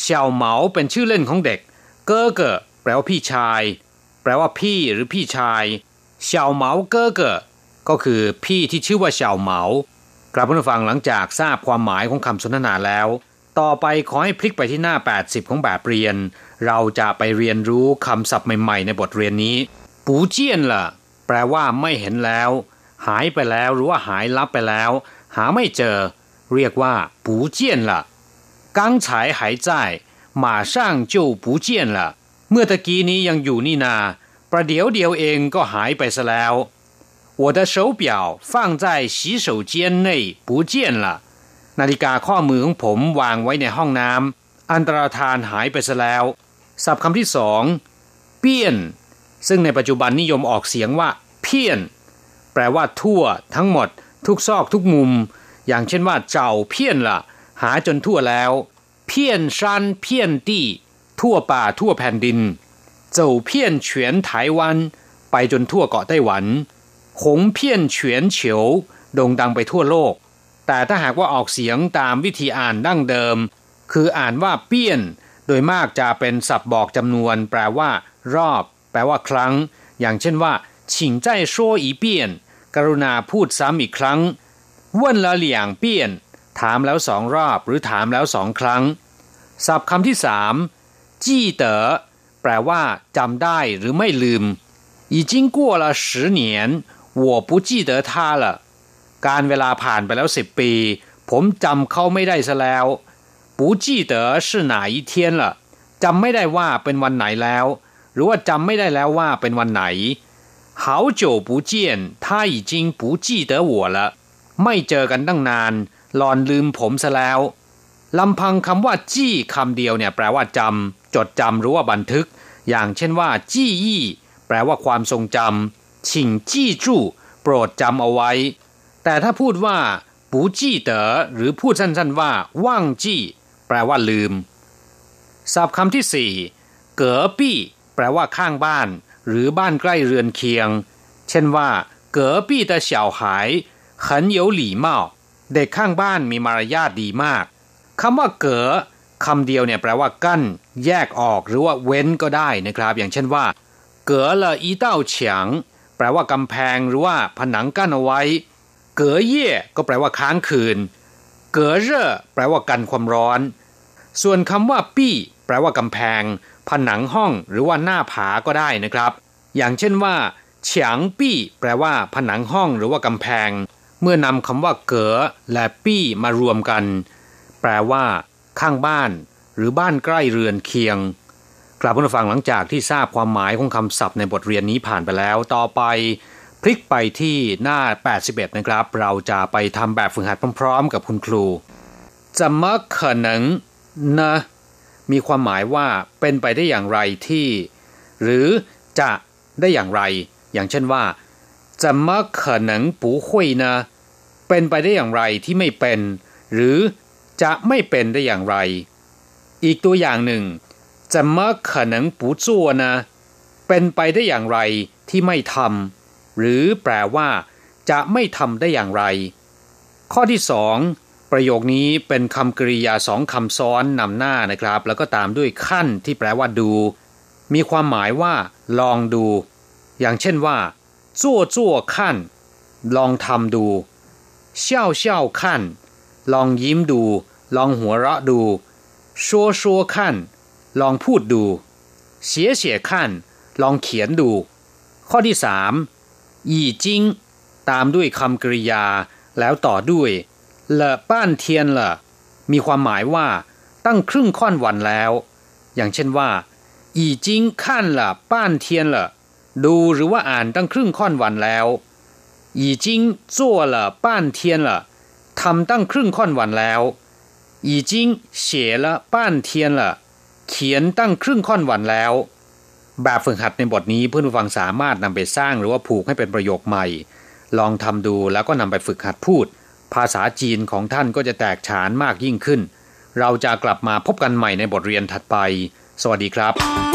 เฉาเหมาเป็นชื่อเล่นของเด็ก เก้อเก๋อแปลว่าพี่ชาย แปลว่าพี่หรือพี่ชายเฉาเหมาเก้อเก๋อก็คือพี่ที่ชื่อว่าเฉาเหมา กลับผู้ฟังหลังจากทราบความหมายของคำสนทนาแล้ว ต่อไปขอให้พลิกไปที่หน้า 80 ของแบบเรียน เราจะไปเรียนรู้คำศัพท์ใหม่ๆ ในบทเรียนนี้ปูเจียนล่ะ แปลว่าไม่เห็นแล้ว หายไปแล้วหรือว่าหายลับไปแล้ว หาไม่เจอ เรียกว่าปูเจียนล่ะ่างจู่ปูเจียเมื่อตะกี้นี้ยังอยู่นี่นา ประเดี๋ยวเดียวเองก็หายไปซะแล้ว 我的手表放在洗手间内不见了นาฬิกาข้อมือของผมวางไว้ในห้องน้ำอันตรธานหายไปซะแล้ว ศัพท์คำที่สองเปี้ยน ซึ่งในปัจจุบันนิยมออกเสียงว่า เพี้ยน แปลว่าทั่ว ทั้งหมด ทุกซอกทุกมุม อย่างเช่นว่าเจ้าเพี้ยนละหาจนทั่วแล้ว เพี้ยนชันเพี้ยนตี้ทั่วป่าทั่วแผ่นดินเจ้าเพี้ยนเฉียนไต้หวัน ไปจนทั่วเกาะไต้หวัน หงเพี้ยนเฉียนเฉียวโด่งดังไปทั่วโลก แต่ถ้าหากว่าออกเสียงตามวิธีอ่านดั้งเดิม คืออ่านว่าเปี้ยน โดยมากจะเป็นศัพท์บอกจำนวน แปลว่า รอบ แปลว่าครั้ง อย่างเช่นว่า请再说一遍กรุณาพูดซ้ำอีกครั้ง问了两遍ถามแล้วสองรอบหรือถามแล้วสองครั้ง ศัพท์คำที่สามจี้เต๋อแปลว่าจำได้หรือไม่ลืม已经过了十年 我不记得他了การเวลาผ่านไปแล้วสิบปี ผมจำเขาไม่ได้ซะแล้ว不记得是哪一天了จำไม่ได้ว่าเป็นวันไหนแล้ว หรือว่าจำไม่ได้แล้วว่าเป็นวันไหน好久不见他已经不记得我了ไม่เจอกันตั้งนานหลอนลืมผมซะแล้วลำพังคำว่าจี้คำเดียวเนี่ยแปลว่าจำจดจำหรือว่าบันทึก อย่างเช่นว่าจี้ยี่แปลว่าความทรงจำ ฉิงจี้จู้โปรดจำเอาไว้ แต่ถ้าพูดว่าปูจี้เต๋อหรือพูดสั้นๆว่า ว่างจี้ แปลว่าลืมศัพท์คำที่สี่เก๋อปี้แปลว่าข้างบ้าน หรือบ้านใกล้เรือนเคียง เช่นว่า เก๋อปี้แต่เฉาหายขันเเด็กข้างบ้านมีมารยาทดีมากคำว่าเก๋อคำเดียวเนี่ยแปลว่ากั้น แยกออกหรือว่าเว้นก็ได้นะครับ อย่างเช่นว่า เก๋อละอีเต้าเฉียง แปลว่ากำแพงหรือว่าผนังกั้นเอาไว้ เก๋อเย่ก็แปลว่าค้างคืน เก๋อเร่อแปลว่ากันความร้อน ส่วนคำว่า ปี้ แปลว่ากำแพง ผนังห้องหรือว่าหน้าผาก็ได้นะครับ อย่างเช่นว่าเฉียงปี้ แปลว่า ผนังห้องหรือว่ากำแพง เมื่อนำคำว่า เก๋อและปี้มารวมกัน แปลว่า ข้างบ้าน หรือบ้านใกล้เรือนเคียง กลับมาฟังหลังจากที่ทราบความหมายของคำศัพท์ในบทเรียนนี้ผ่านไปแล้ว ต่อไปพลิกไปที่หน้า 81 นะครับ เราจะไปทำแบบฝึกหัดพร้อม ๆ กับคุณครูจะมะขนังนะมีความหมายว่าเป็นไปได้อย่างไรที่ หรือจะได้อย่างไร อย่างเช่นว่าจะมะขนังปูหุยนะเป็นไปได้อย่างไรที่ไม่เป็น หรือจะไม่เป็นได้อย่างไร อีกตัวอย่างหนึ่ง 怎么可能不做呢เป็นไปได้อย่างไรที่ไม่ทำหรือแปลว่า จะไม่ทำได้อย่างไร ข้อที่สองประโยคนี้เป็นคำกริยาสองคำซ้อนนำหน้านะครับ แล้วก็ตามด้วยขั้นที่แปลว่าดู มีความหมายว่า ลองดู อย่างเช่นว่าจั่วจั่วขั้นลองทำดูเช่าเช่าขั้นลองยิ้มดู ลองหัวเราะดูชัวชัวขั้น ลองพูดดู เสียเสียขั้น ลองเขียนดู ข้อที่สามยีจิงตามด้วยคำกริยา แล้วต่อด้วยเละป้านเทียนเละมีความหมายว่าตั้งครึ่งค่อนวันแล้ว อย่างเช่นว่าอีจิงขั้นละป้านเทียนลดูหรือว่าอ่านตั้งครึ่งค่อนวันแล้วอีจิงจั่วลป้านเทียนลทำตั้งครึ่งค่อนวันแล้วอีจิงเสียละป้านเทียนล ขียนตั้งครึ่งค่อนวันแล้ว แบบฝึกหัดในบทนี้เพื่อนผู้ฟังสามารถนำไปสร้างหรือว่าผูกให้เป็นประโยคใหม่ ลองทำดูแล้วก็นำไปฝึกหัดพูด ภาษาจีนของท่านก็จะแตกฉานมากยิ่งขึ้น เราจะกลับมาพบกันใหม่ในบทเรียนถัดไป สวัสดีครับ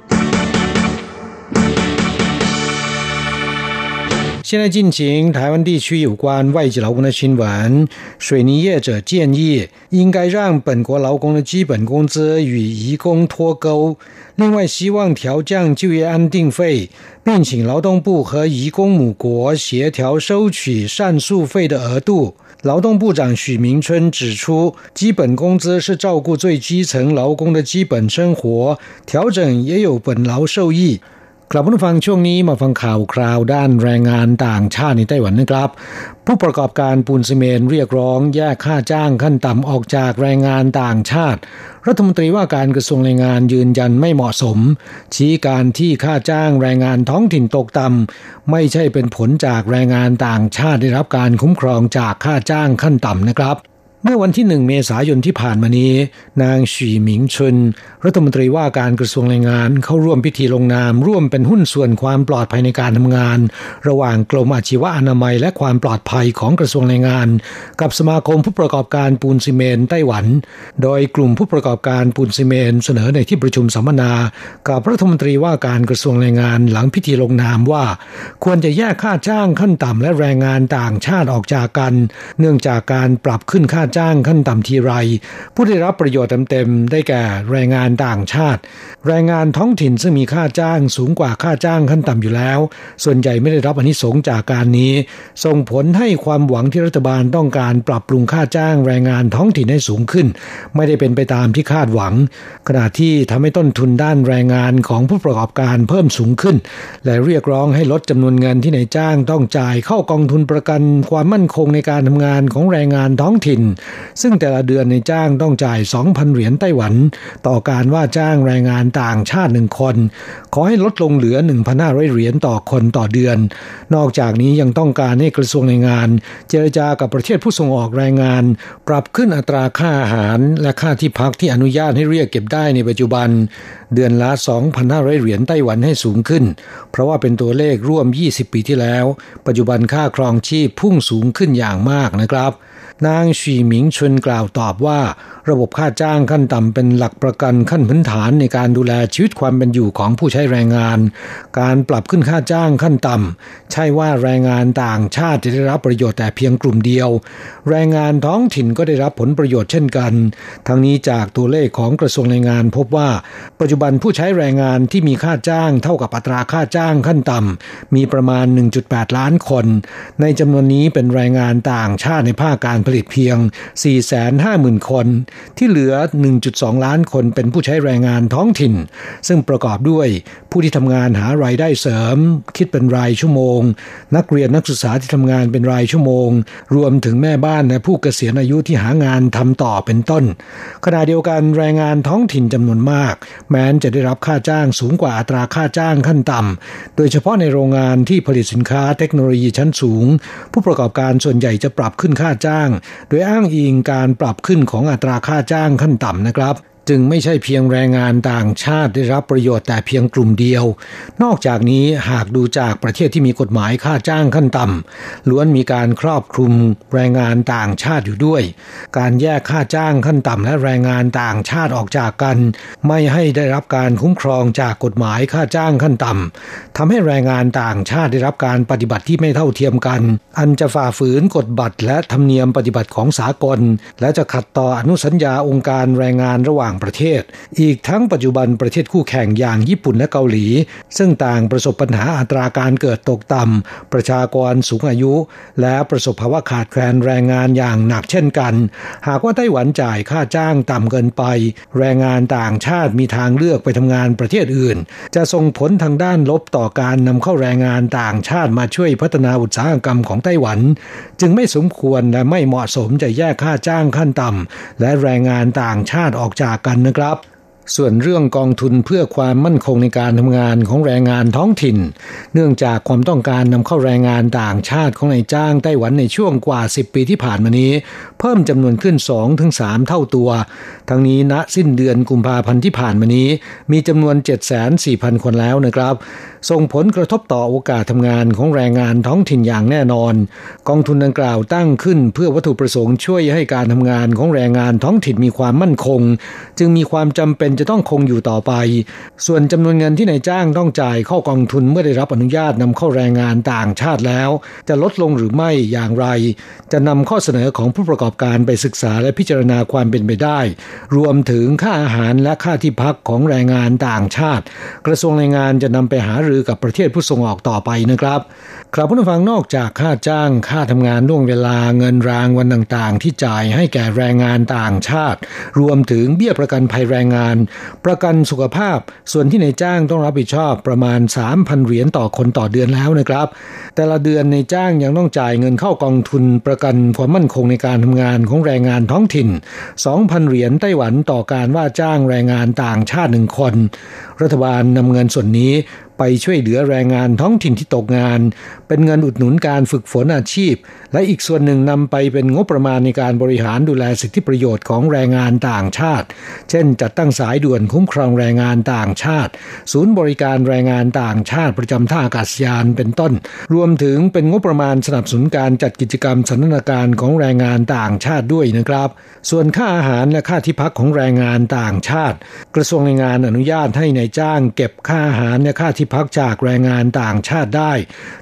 现在进行台湾地区有关外籍劳工的新闻。水泥业者建议，应该让本国劳工的基本工资与移工脱钩。另外，希望调降就业安定费，并请劳动部和移工母国协调收取上诉费的额度。劳动部长许明春指出，基本工资是照顾最基层劳工的基本生活，调整也有本劳受益。 กลับมาฟังช่วงนี้มาฟังข่าวคราวด้านแรงงานต่างชาติในไต้หวันนะครับ ผู้ประกอบการปูนซีเมนเรียกร้องแยกค่าจ้างขั้นต่ำออกจากแรงงานต่างชาติ รัฐมนตรีว่าการกระทรวงแรงงานยืนยันไม่เหมาะสม ชี้การที่ค่าจ้างแรงงานท้องถิ่นตกต่ำไม่ใช่เป็นผลจากแรงงานต่างชาติได้รับการคุ้มครองจากค่าจ้างขั้นต่ำนะครับ เมื่อวันที่หนึ่งเมษายนที่ผ่านมานี้ นางฉีหมิงชุน รัฐมนตรีว่าการกระทรวงแรงงาน เข้าร่วมพิธีลงนาม ร่วมเป็นหุ้นส่วนความปลอดภัยในการทำงาน ระหว่างกรมอาชีวะอนามัย และความปลอดภัยของกระทรวงแรงงาน กับสมาคมผู้ประกอบการปูนซีเมนไต้หวัน โดยกลุ่มผู้ประกอบการปูนซีเมนเสนอในที่ประชุมสัมมนา กับรัฐมนตรีว่าการกระทรวงแรงงานหลังพิธีลงนามว่า ควรจะแยกค่าจ้างขั้นต่ำและแรงงานต่างชาติออกจากกัน เนื่องจากการปรับขึ้นค่าจ้างขั้นต่ำทีไร ผู้ได้รับประโยชน์เต็มๆได้แก่แรงงานต่างชาติ แรงงานท้องถิ่นซึ่งมีค่าจ้างสูงกว่าค่าจ้างขั้นต่ำอยู่แล้ว ส่วนใหญ่ไม่ได้รับอนิสงจากการนี้ ส่งผลให้ความหวังที่รัฐบาลต้องการปรับปรุงค่าจ้างแรงงานท้องถิ่นให้สูงขึ้น ไม่ได้เป็นไปตามที่คาดหวัง ขณะที่ทำให้ต้นทุนด้านแรงงานของผู้ประกอบการเพิ่มสูงขึ้น และเรียกร้องให้ลดจำนวนเงินที่นายจ้างต้องจ่ายเข้ากองทุนประกันความมั่นคงในการทำงานของแรงงานท้องถิ่นซึ่งแต่ละเดือนในจ้างต้องจ่าย 2,000 เหรียญไต้หวัน ต่อการว่าจ้างแรงงานต่างชาติหนึ่งคน ขอให้ลดลงเหลือ 1,500 เหรียญต่อคนต่อเดือน นอกจากนี้ยังต้องการให้กระทรวงแรงงาน เจรจากับประเทศผู้ส่งออกแรงงาน ปรับขึ้นอัตราค่าอาหารและค่าที่พักที่อนุญาตให้เรียกเก็บได้ในปัจจุบัน เดือนละ 2,500 เหรียญไต้หวันให้สูงขึ้น เพราะว่าเป็นตัวเลขร่วม 20 ปีที่แล้ว ปัจจุบันค่าครองชีพพุ่งสูงขึ้นอย่างมากนะครับ นางฉีหมิงชุนกล่าวตอบว่า ระบบค่าจ้างขั้นต่ำเป็นหลักประกันขั้นพื้นฐานในการดูแลชีวิตความเป็นอยู่ของผู้ใช้แรงงาน การปรับขึ้นค่าจ้างขั้นต่ำใช่ว่าแรงงานต่างชาติจะได้รับประโยชน์แต่เพียงกลุ่มเดียว แรงงานท้องถิ่นก็ได้รับผลประโยชน์เช่นกัน ทั้งนี้จากตัวเลขของกระทรวงแรงงานพบว่า ปัจจุบันผู้ใช้แรงงานที่มีค่าจ้างเท่ากับอัตราค่าจ้างขั้นต่ำมีประมาณ 1.8 ล้านคน ในจำนวนนี้เป็นแรงงานต่างชาติในภาคการผลิตเพียง 450,000 คน ที่เหลือ 1.2 ล้านคนเป็นผู้ใช้แรงงานท้องถิ่น ซึ่งประกอบด้วยผู้ที่ทำงานหารายได้เสริม คิดเป็นรายชั่วโมง นักเรียนนักศึกษาที่ทำงานเป็นรายชั่วโมง รวมถึงแม่บ้านและผู้เกษียณอายุที่หางานทำต่อเป็นต้น ขณะเดียวกันแรงงานท้องถิ่นจำนวนมาก แม้นจะได้รับค่าจ้างสูงกว่าอัตราค่าจ้างขั้นต่ำโดยเฉพาะในโรงงานที่ผลิตสินค้าเทคโนโลยีชั้นสูง ผู้ประกอบการส่วนใหญ่จะปรับขึ้นค่าจ้างโดยอ้างอิงการปรับขึ้นของอัตราค่าจ้างขั้นต่ำนะครับ จึงไม่ใช่เพียงแรงงานต่างชาติได้รับประโยชน์แต่เพียงกลุ่มเดียว นอกจากนี้หากดูจากประเทศที่มีกฎหมายค่าจ้างขั้นต่ำล้วนมีการครอบคลุมแรงงานต่างชาติอยู่ด้วย การแยกค่าจ้างขั้นต่ำและแรงงานต่างชาติออกจากกัน ไม่ให้ได้รับการคุ้มครองจากกฎหมายค่าจ้างขั้นต่ำทำให้แรงงานต่างชาติได้รับการปฏิบัติที่ไม่เท่าเทียมกัน อันจะฝ่าฝืนกฎบัตรและธรรมเนียมปฏิบัติของสากล และจะขัดต่ออนุสัญญาองค์การแรงงานระหว่างางประเทศ อีกทั้งปัจจุบันประเทศคู่แข่งอย่างญี่ปุ่นและเกาหลี ซึ่งต่างประสบปัญหาอัตราการเกิดตกต่ำ ประชากรสูงอายุ และประสบภาวะขาดแคลนแรงงานอย่างหนักเช่นกัน หากว่าไต้หวันจ่ายค่าจ้างต่ำเกินไป แรงงานต่างชาติมีทางเลือกไปทำงานประเทศอื่น จะส่งผลทางด้านลบต่อการนำเข้าแรงงานต่างชาติมาช่วยพัฒนาอุตสาหกรรมของไต้หวัน จึงไม่สมควรและไม่เหมาะสมจะแยกค่าจ้างขั้นต่ำและแรงงานต่างชาติออกจากกันนะครับ ส่วนเรื่องกองทุนเพื่อความมั่นคงในการทำงานของแรงงานท้องถิ่น เนื่องจากความต้องการนำเข้าแรงงานต่างชาติของนายจ้างไต้หวันในช่วงกว่า 10 ปีที่ผ่านมานี้ เพิ่มจำนวนขึ้น 2-3 เท่าตัว ทั้งนี้ณสิ้นเดือนกุมภาพันธ์ที่ผ่านมานี้ มีจำนวน 7,400,000คนแล้วนะครับ ส่งผลกระทบต่อโอกาสทำงานของแรงงานท้องถิ่นอย่างแน่นอน กองทุนดังกล่าวตั้งขึ้น เพื่อวัตถุประสงค์ช่วยให้การทำงานของแรงงานท้องถิ่นมีความมั่นคง จึงมีความจำเป็นจะต้องคงอยู่ต่อไป ส่วนจำนวนเงินที่นายจ้างต้องจ่ายเข้ากองทุนเมื่อได้รับอนุญาตนำเข้าแรงงานต่างชาติแล้ว จะลดลงหรือไม่อย่างไร จะนำข้อเสนอของผู้ประกอบการไปศึกษาและพิจารณาความเป็นไปได้ รวมถึงค่าอาหารและค่าที่พักของแรงงานต่างชาติ กระทรวงแรงงานจะนำไปหารือกับประเทศผู้ส่งออกต่อไปนะครับ ครับผู้ฟังนอกจากค่าจ้างค่าทำงานล่วงเวลาเงินรางวันต่างๆ ที่จ่ายให้แก่แรงงานต่างชาติ รวมถึงเบี้ยประกันภัยแรงงาน ประกันสุขภาพ ส่วนที่ในจ้างต้องรับผิดชอบประมาณ 3,000 เหรียญต่อคนต่อเดือนแล้วนะครับ แต่ละเดือนในจ้างยังต้องจ่ายเงินเข้ากองทุนประกันความมั่นคงในการทำงานของแรงงานท้องถิ่น 2,000 เหรียญไต้หวันต่อการว่าจ้างแรงงานต่างชาติหนึ่งคน รัฐบาลนำเงินส่วนนี้ ไปช่วยเหลือแรงงานท้องถิ่นที่ตกงาน เป็นเงินอุดหนุนการฝึกฝนอาชีพ และอีกส่วนหนึ่งนำไปเป็นงบประมาณในการบริหารดูแลสิทธิประโยชน์ของแรงงานต่างชาติ เช่น จัดตั้งสายด่วนคุ้มครองแรงงานต่างชาติ ศูนย์บริการแรงงานต่างชาติประจำท่าอากาศยานเป็นต้น รวมถึงเป็นงบประมาณสนับสนุนการจัดกิจกรรมสันทนาการของแรงงานต่างชาติด้วยนะครับ ส่วนค่าอาหารและค่าที่พักของแรงงานต่างชาติ กระทรวงแรงงานอนุญาตให้ในายจ้าง เก็บค่าอาหารและค่าที่พักจากแรงงานต่างชาติได้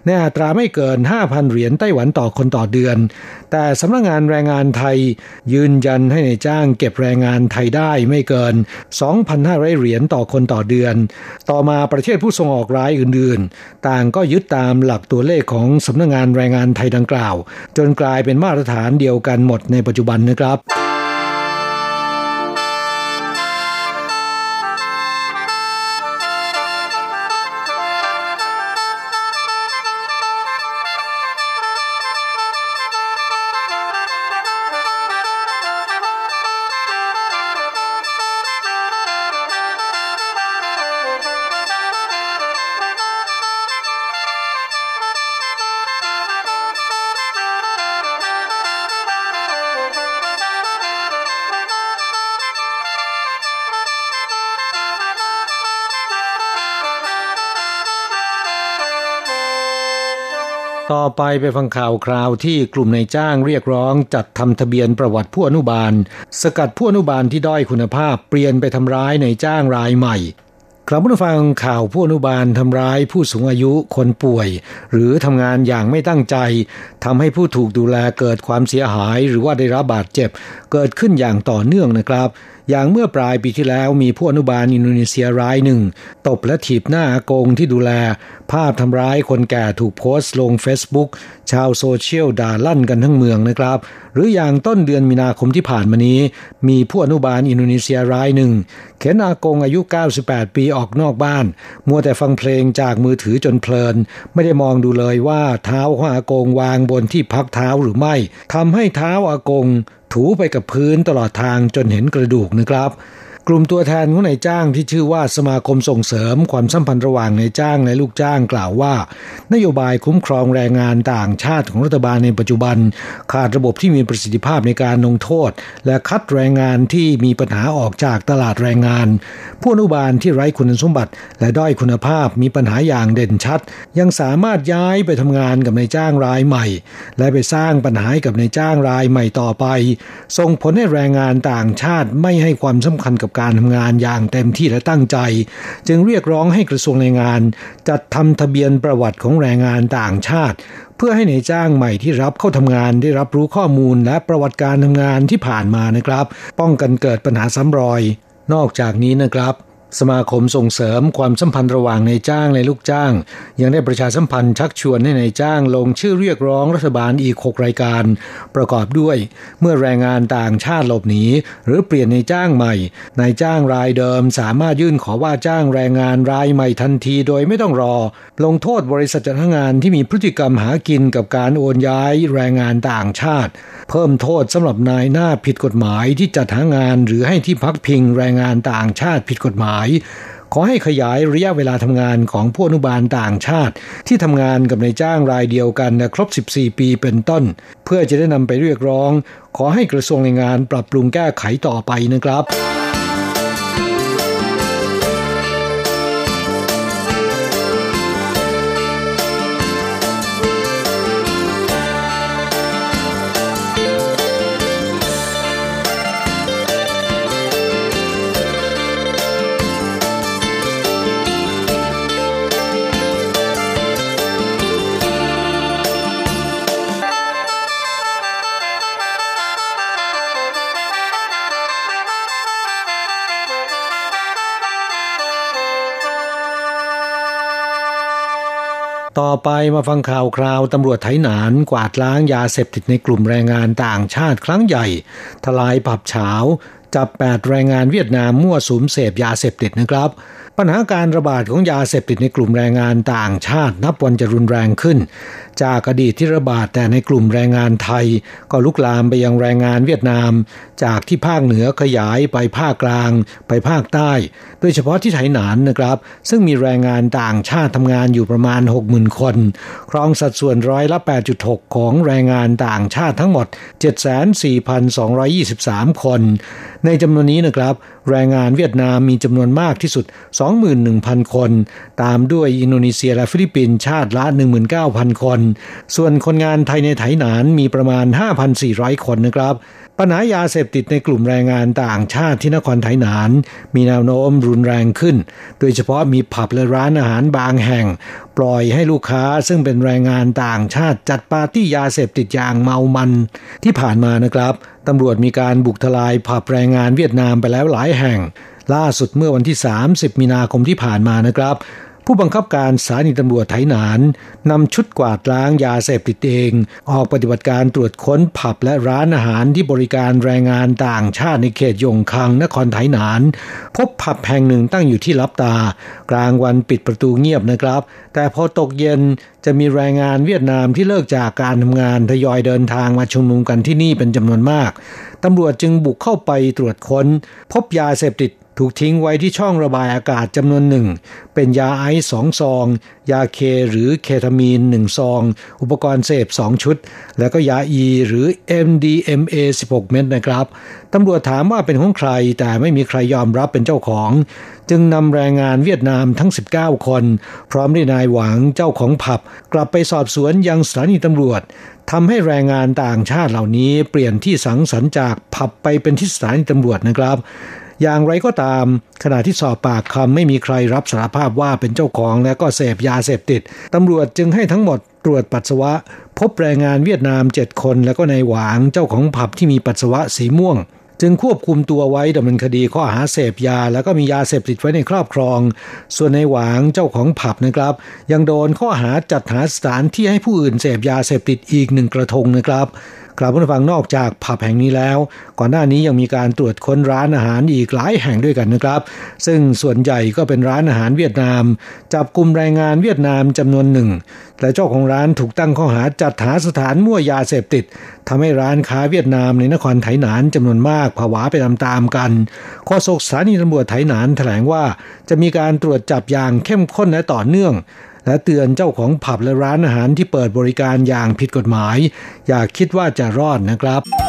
ในอัตราไม่เกิน 5,000 เหรียญไต้หวันต่อคนต่อเดือน แต่สำนักงงานแรงงานไทย ยืนยันให้ในจ้างเก็บแรงงานไทยได้ไม่เกิน 2,500 เหรียญต่อคนต่อเดือน ต่อมาประเทศผู้ส่งออกรายอื่นๆ ต่างก็ยึดตามหลักตัวเลขของสำนักงงานแรงงานไทยดังกล่าว จนกลายเป็นมาตรฐานเดียวกันหมดในปัจจุบันนะครับ ต่อไปไปฟังข่าวคราวที่กลุ่มนายจ้างเรียกร้องจัดทำทะเบียนประวัติผู้อนุบาล สกัดผู้อนุบาลที่ด้อยคุณภาพเปลี่ยนไปทำร้ายในจ้างรายใหม่ครับผู้ฟังข่าวผู้อนุบาลทำร้ายผู้สูงอายุคนป่วย หรือทำงานอย่างไม่ตั้งใจทำให้ผู้ถูกดูแลเกิดความเสียหาย หรือว่าได้รับบาดเจ็บ เกิดขึ้นอย่างต่อเนื่องนะครับ อย่างเมื่อปลายปีที่แล้วมีผู้อนุบาลอินโดนีเซียรายหนึ่ง ตบและถีบหน้าอากงที่ดูแล ภาพทำร้ายคนแก่ถูกโพสต์ลง Facebook ชาวโซเชียลด่าลั่นกันทั้งเมืองนะครับ หรืออย่างต้นเดือนมีนาคมที่ผ่านมานี้ มีผู้อนุบาลอินโดนีเซียรายหนึ่ง เข็นอากงอายุ 98 ปีออกนอกบ้าน มัวแต่ฟังเพลงจากมือถือจนเพลิน ไม่ได้มองดูเลยว่าเท้าของอากงวางบนที่พักเท้าหรือไม่ทำให้เท้าอากง ถูไปกับพื้นตลอดทางจนเห็นกระดูกนะครับ กลุ่มตัวแทนของนายจ้างที่ชื่อว่าสมาคมส่งเสริมความสัมพันธ์ระหว่างนายจ้างและลูกจ้างกล่าวว่า นโยบายคุ้มครองแรงงานต่างชาติของรัฐบาลในปัจจุบัน ขาดระบบที่มีประสิทธิภาพในการลงโทษ และคัดแรงงานที่มีปัญหาออกจากตลาดแรงงาน ผู้อนุบาลที่ไร้คุณสมบัติ และด้อยคุณภาพมีปัญหาอย่างเด่นชัด ยังสามารถย้ายไปทำงานกับนายจ้างรายใหม่ และไปสร้างปัญหากับนายจ้างรายใหม่ต่อไปส่งผลให้แรงงานต่างชาติไม่ให้ความสำคัญกับการทำงานอย่างเต็มที่และตั้งใจ จึงเรียกร้องให้กระทรวงแรงงาน จัดทำทะเบียนประวัติของแรงงานต่างชาติ เพื่อให้ในจ้างใหม่ที่รับเข้าทำงานได้รับรู้ข้อมูลและประวัติการทำงานที่ผ่านมานะครับ ป้องกันเกิดปัญหาซ้ำรอย นอกจากนี้นะครับ สมาคมส่งเสริมความสัมพันธ์ระหว่างนายจ้างและลูกจ้าง ยังได้ประชาสัมพันธ์ชักชวนให้นายจ้างลงชื่อเรียกร้องรัฐบาลอีก 6 รายการ ประกอบด้วย เมื่อแรงงานต่างชาติหลบหนีหรือเปลี่ยนนายจ้างใหม่นายจ้างรายเดิมสามารถยื่นขอว่าจ้างแรงงานรายใหม่ทันทีโดยไม่ต้องรอ ลงโทษบริษัทจ้างงานที่มีพฤติกรรมหากินกับการโอนย้ายแรงงานต่างชาติ เพิ่มโทษสำหรับนายหน้าผิดกฎหมายที่จัดหางาน หรือให้ที่พักพิงแรงงานต่างชาติผิดกฎหมายขอให้ขยายระยะเวลาทำงานของผู้อนุบาลต่างชาติ ที่ทำงานกับนายจ้างรายเดียวกันครบ 14 ปีเป็นต้น เพื่อจะได้นำไปเรียกร้อง ขอให้กระทรวงแรงงานปรับปรุงแก้ไขต่อไปนะครับ ต่อไปมาฟังข่าวคราวตำรวจไถหนานกวาดล้างยาเสพติดในกลุ่มแรงงานต่างชาติครั้งใหญ่ ทลายผับเฉาจับ 8 แรงงานเวียดนามมั่วสุมเสพยาเสพติดนะครับ ปัญหาการระบาดของยาเสพติดในกลุ่มแรงงานต่างชาตินับวันจะรุนแรงขึ้น จากอดีตที่ระบาดแต่ในกลุ่มแรงงานไทย ก็ลุกลามไปยังแรงงานเวียดนาม จากที่ภาคเหนือขยายไปภาคกลาง ไปภาคใต้ โดยเฉพาะที่ไถหนานนะครับ ซึ่งมีแรงงานต่างชาติทำงานอยู่ประมาณ 60,000 คน ครองสัดส่วนร้อยละ 8.6 ของแรงงานต่างชาติทั้งหมด 74,223 คน ในจำนวนนี้นะครับ แรงงานเวียดนามมีจำนวนมากที่สุด 21,000 คน ตามด้วยอินโดนีเซียและฟิลิปปินส์ชาติละ 19,000 คนส่วนคนงานไทยในไถหนานมีประมาณ 5,400 คนนะครับ ปัญหายาเสพติดในกลุ่มแรงงานต่างชาติที่นครไถหนาน มีแนวโน้มรุนแรงขึ้น โดยเฉพาะมีผับและร้านอาหารบางแห่ง ปล่อยให้ลูกค้าซึ่งเป็นแรงงานต่างชาติจัดปาร์ตี้ยาเสพติดอย่างเมามันที่ผ่านมานะครับตำรวจมีการบุกทลายผับแรงงานเวียดนามไปแล้วหลายแห่ง ล่าสุดเมื่อวันที่ 30 มีนาคมที่ผ่านมานะครับ ผู้บังคับการสถานีตำรวจไถหนานนำชุดกวาดล้างยาเสพติดเอง ออกปฏิบัติการตรวจค้นผับและร้านอาหารที่บริการแรงงานต่างชาติในเขตยงคังนครไถหนาน พบผับแห่งหนึ่งตั้งอยู่ที่ลับตา กลางวันปิดประตูเงียบนะครับ แต่พอตกเย็นจะมีแรงงานเวียดนามที่เลิกจากการทำงานทยอยเดินทางมาชุมนุมกันที่นี่เป็นจำนวนมากตำรวจจึงบุกเข้าไปตรวจค้น พบยาเสพติด ถูกทิ้งไว้ที่ช่องระบายอากาศจำนวนหนึ่ง เป็นยาไอซ์สองซอง ยาเคหรือเคทามีนหนึ่งซอง อุปกรณ์เสพสองชุด แล้วก็ยาอีหรือ MDMA 16 เม็ดนะครับ ตำรวจถามว่าเป็นของใคร แต่ไม่มีใครยอมรับเป็นเจ้าของ จึงนำแรงงานเวียดนามทั้ง 19 คน พร้อมด้วยนายหวังเจ้าของผับ กลับไปสอบสวนยังสถานีตำรวจทำให้แรงงานต่างชาติเหล่านี้เปลี่ยนที่สังสรรค์จากผับไปเป็นที่สถานีตำรวจนะครับ อย่างไรก็ตาม ขณะที่สอบปากคำไม่มีใครรับสารภาพว่าเป็นเจ้าของและก็เสพยาเสพติดตำรวจจึงให้ทั้งหมดตรวจปัสสาวะ พบแรงงานเวียดนามเจ็ดคน แล้วก็นายหวางเจ้าของผับที่มีปัสสาวะสีม่วง จึงควบคุมตัวไว้ดำเนินคดีข้อหาเสพยา แล้วก็มียาเสพติดไว้ในครอบครอง ส่วนในหวางเจ้าของผับนะครับ ยังโดนข้อหาจัดหาสถานที่ให้ผู้อื่นเสพยาเสพติดอีกหนึ่งกระทงนะครับ กลับมาฟังนอกจากผับแห่งนี้แล้ว ก่อนหน้านี้ยังมีการตรวจค้นร้านอาหารอีกหลายแห่งด้วยกันนะครับ ซึ่งส่วนใหญ่ก็เป็นร้านอาหารเวียดนาม จับกลุ่มแรงงานเวียดนามจำนวนหนึ่ง และเจ้าของร้านถูกตั้งข้อหาจัดหาสถานมั่วยาเสพติดทำให้ร้านค้าเวียดนามในนครไถหนานจำนวนมากผวาไปตามๆกันโฆษกสถานีตำรวจไถหนานแถลงว่าจะมีการตรวจจับอย่างเข้มข้นและต่อเนื่อง และเตือนเจ้าของผับและร้านอาหารที่เปิดบริการอย่างผิดกฎหมาย อย่าคิดว่าจะรอดนะครับ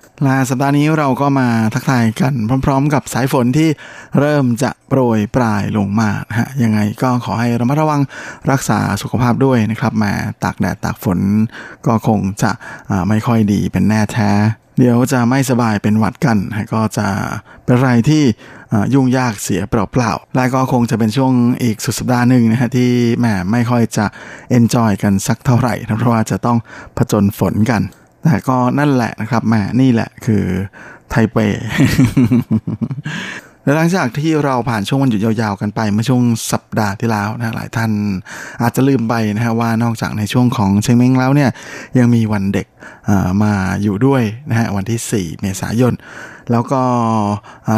ลาสัปดาห์นี้เราก็มาทักทายกันพร้อม ๆ กับสายฝนที่เริ่มจะโปรยปลายลงมาฮะยังไงก็ขอให้ระมัดระวังรักษาสุขภาพด้วยนะครับมาตากแดดตากฝนก็คงจะไม่ค่อยดีเป็นแน่แท้ เดี๋ยวจะไม่สบายเป็นหวัดกันก็จะเป็นอะไรที่ยุ่งยากเสียเปล่าๆและก็คงจะเป็นช่วงอีกสุดสัปดาห์หนึ่งนะฮะที่แหมไม่ค่อยจะเอนจอยกันสักเท่าไหร่นะเพราะว่าจะต้องผจญฝนกัน แต่ก็นั่นแหละนะครับแหมนี่แหละคือไทเปและหลังจากที่เราผ่านช่วงวันหยุดยาวๆกันไปเมื่อช่วงสัปดาห์ที่แล้วนะหลายท่านอาจจะลืมไปนะฮะว่านอกจากในช่วงของเชียงเม้งแล้วเนี่ยยังมีวันเด็กมาอยู่ด้วยนะฮะวันที่ 4 เมษายน แล้วก็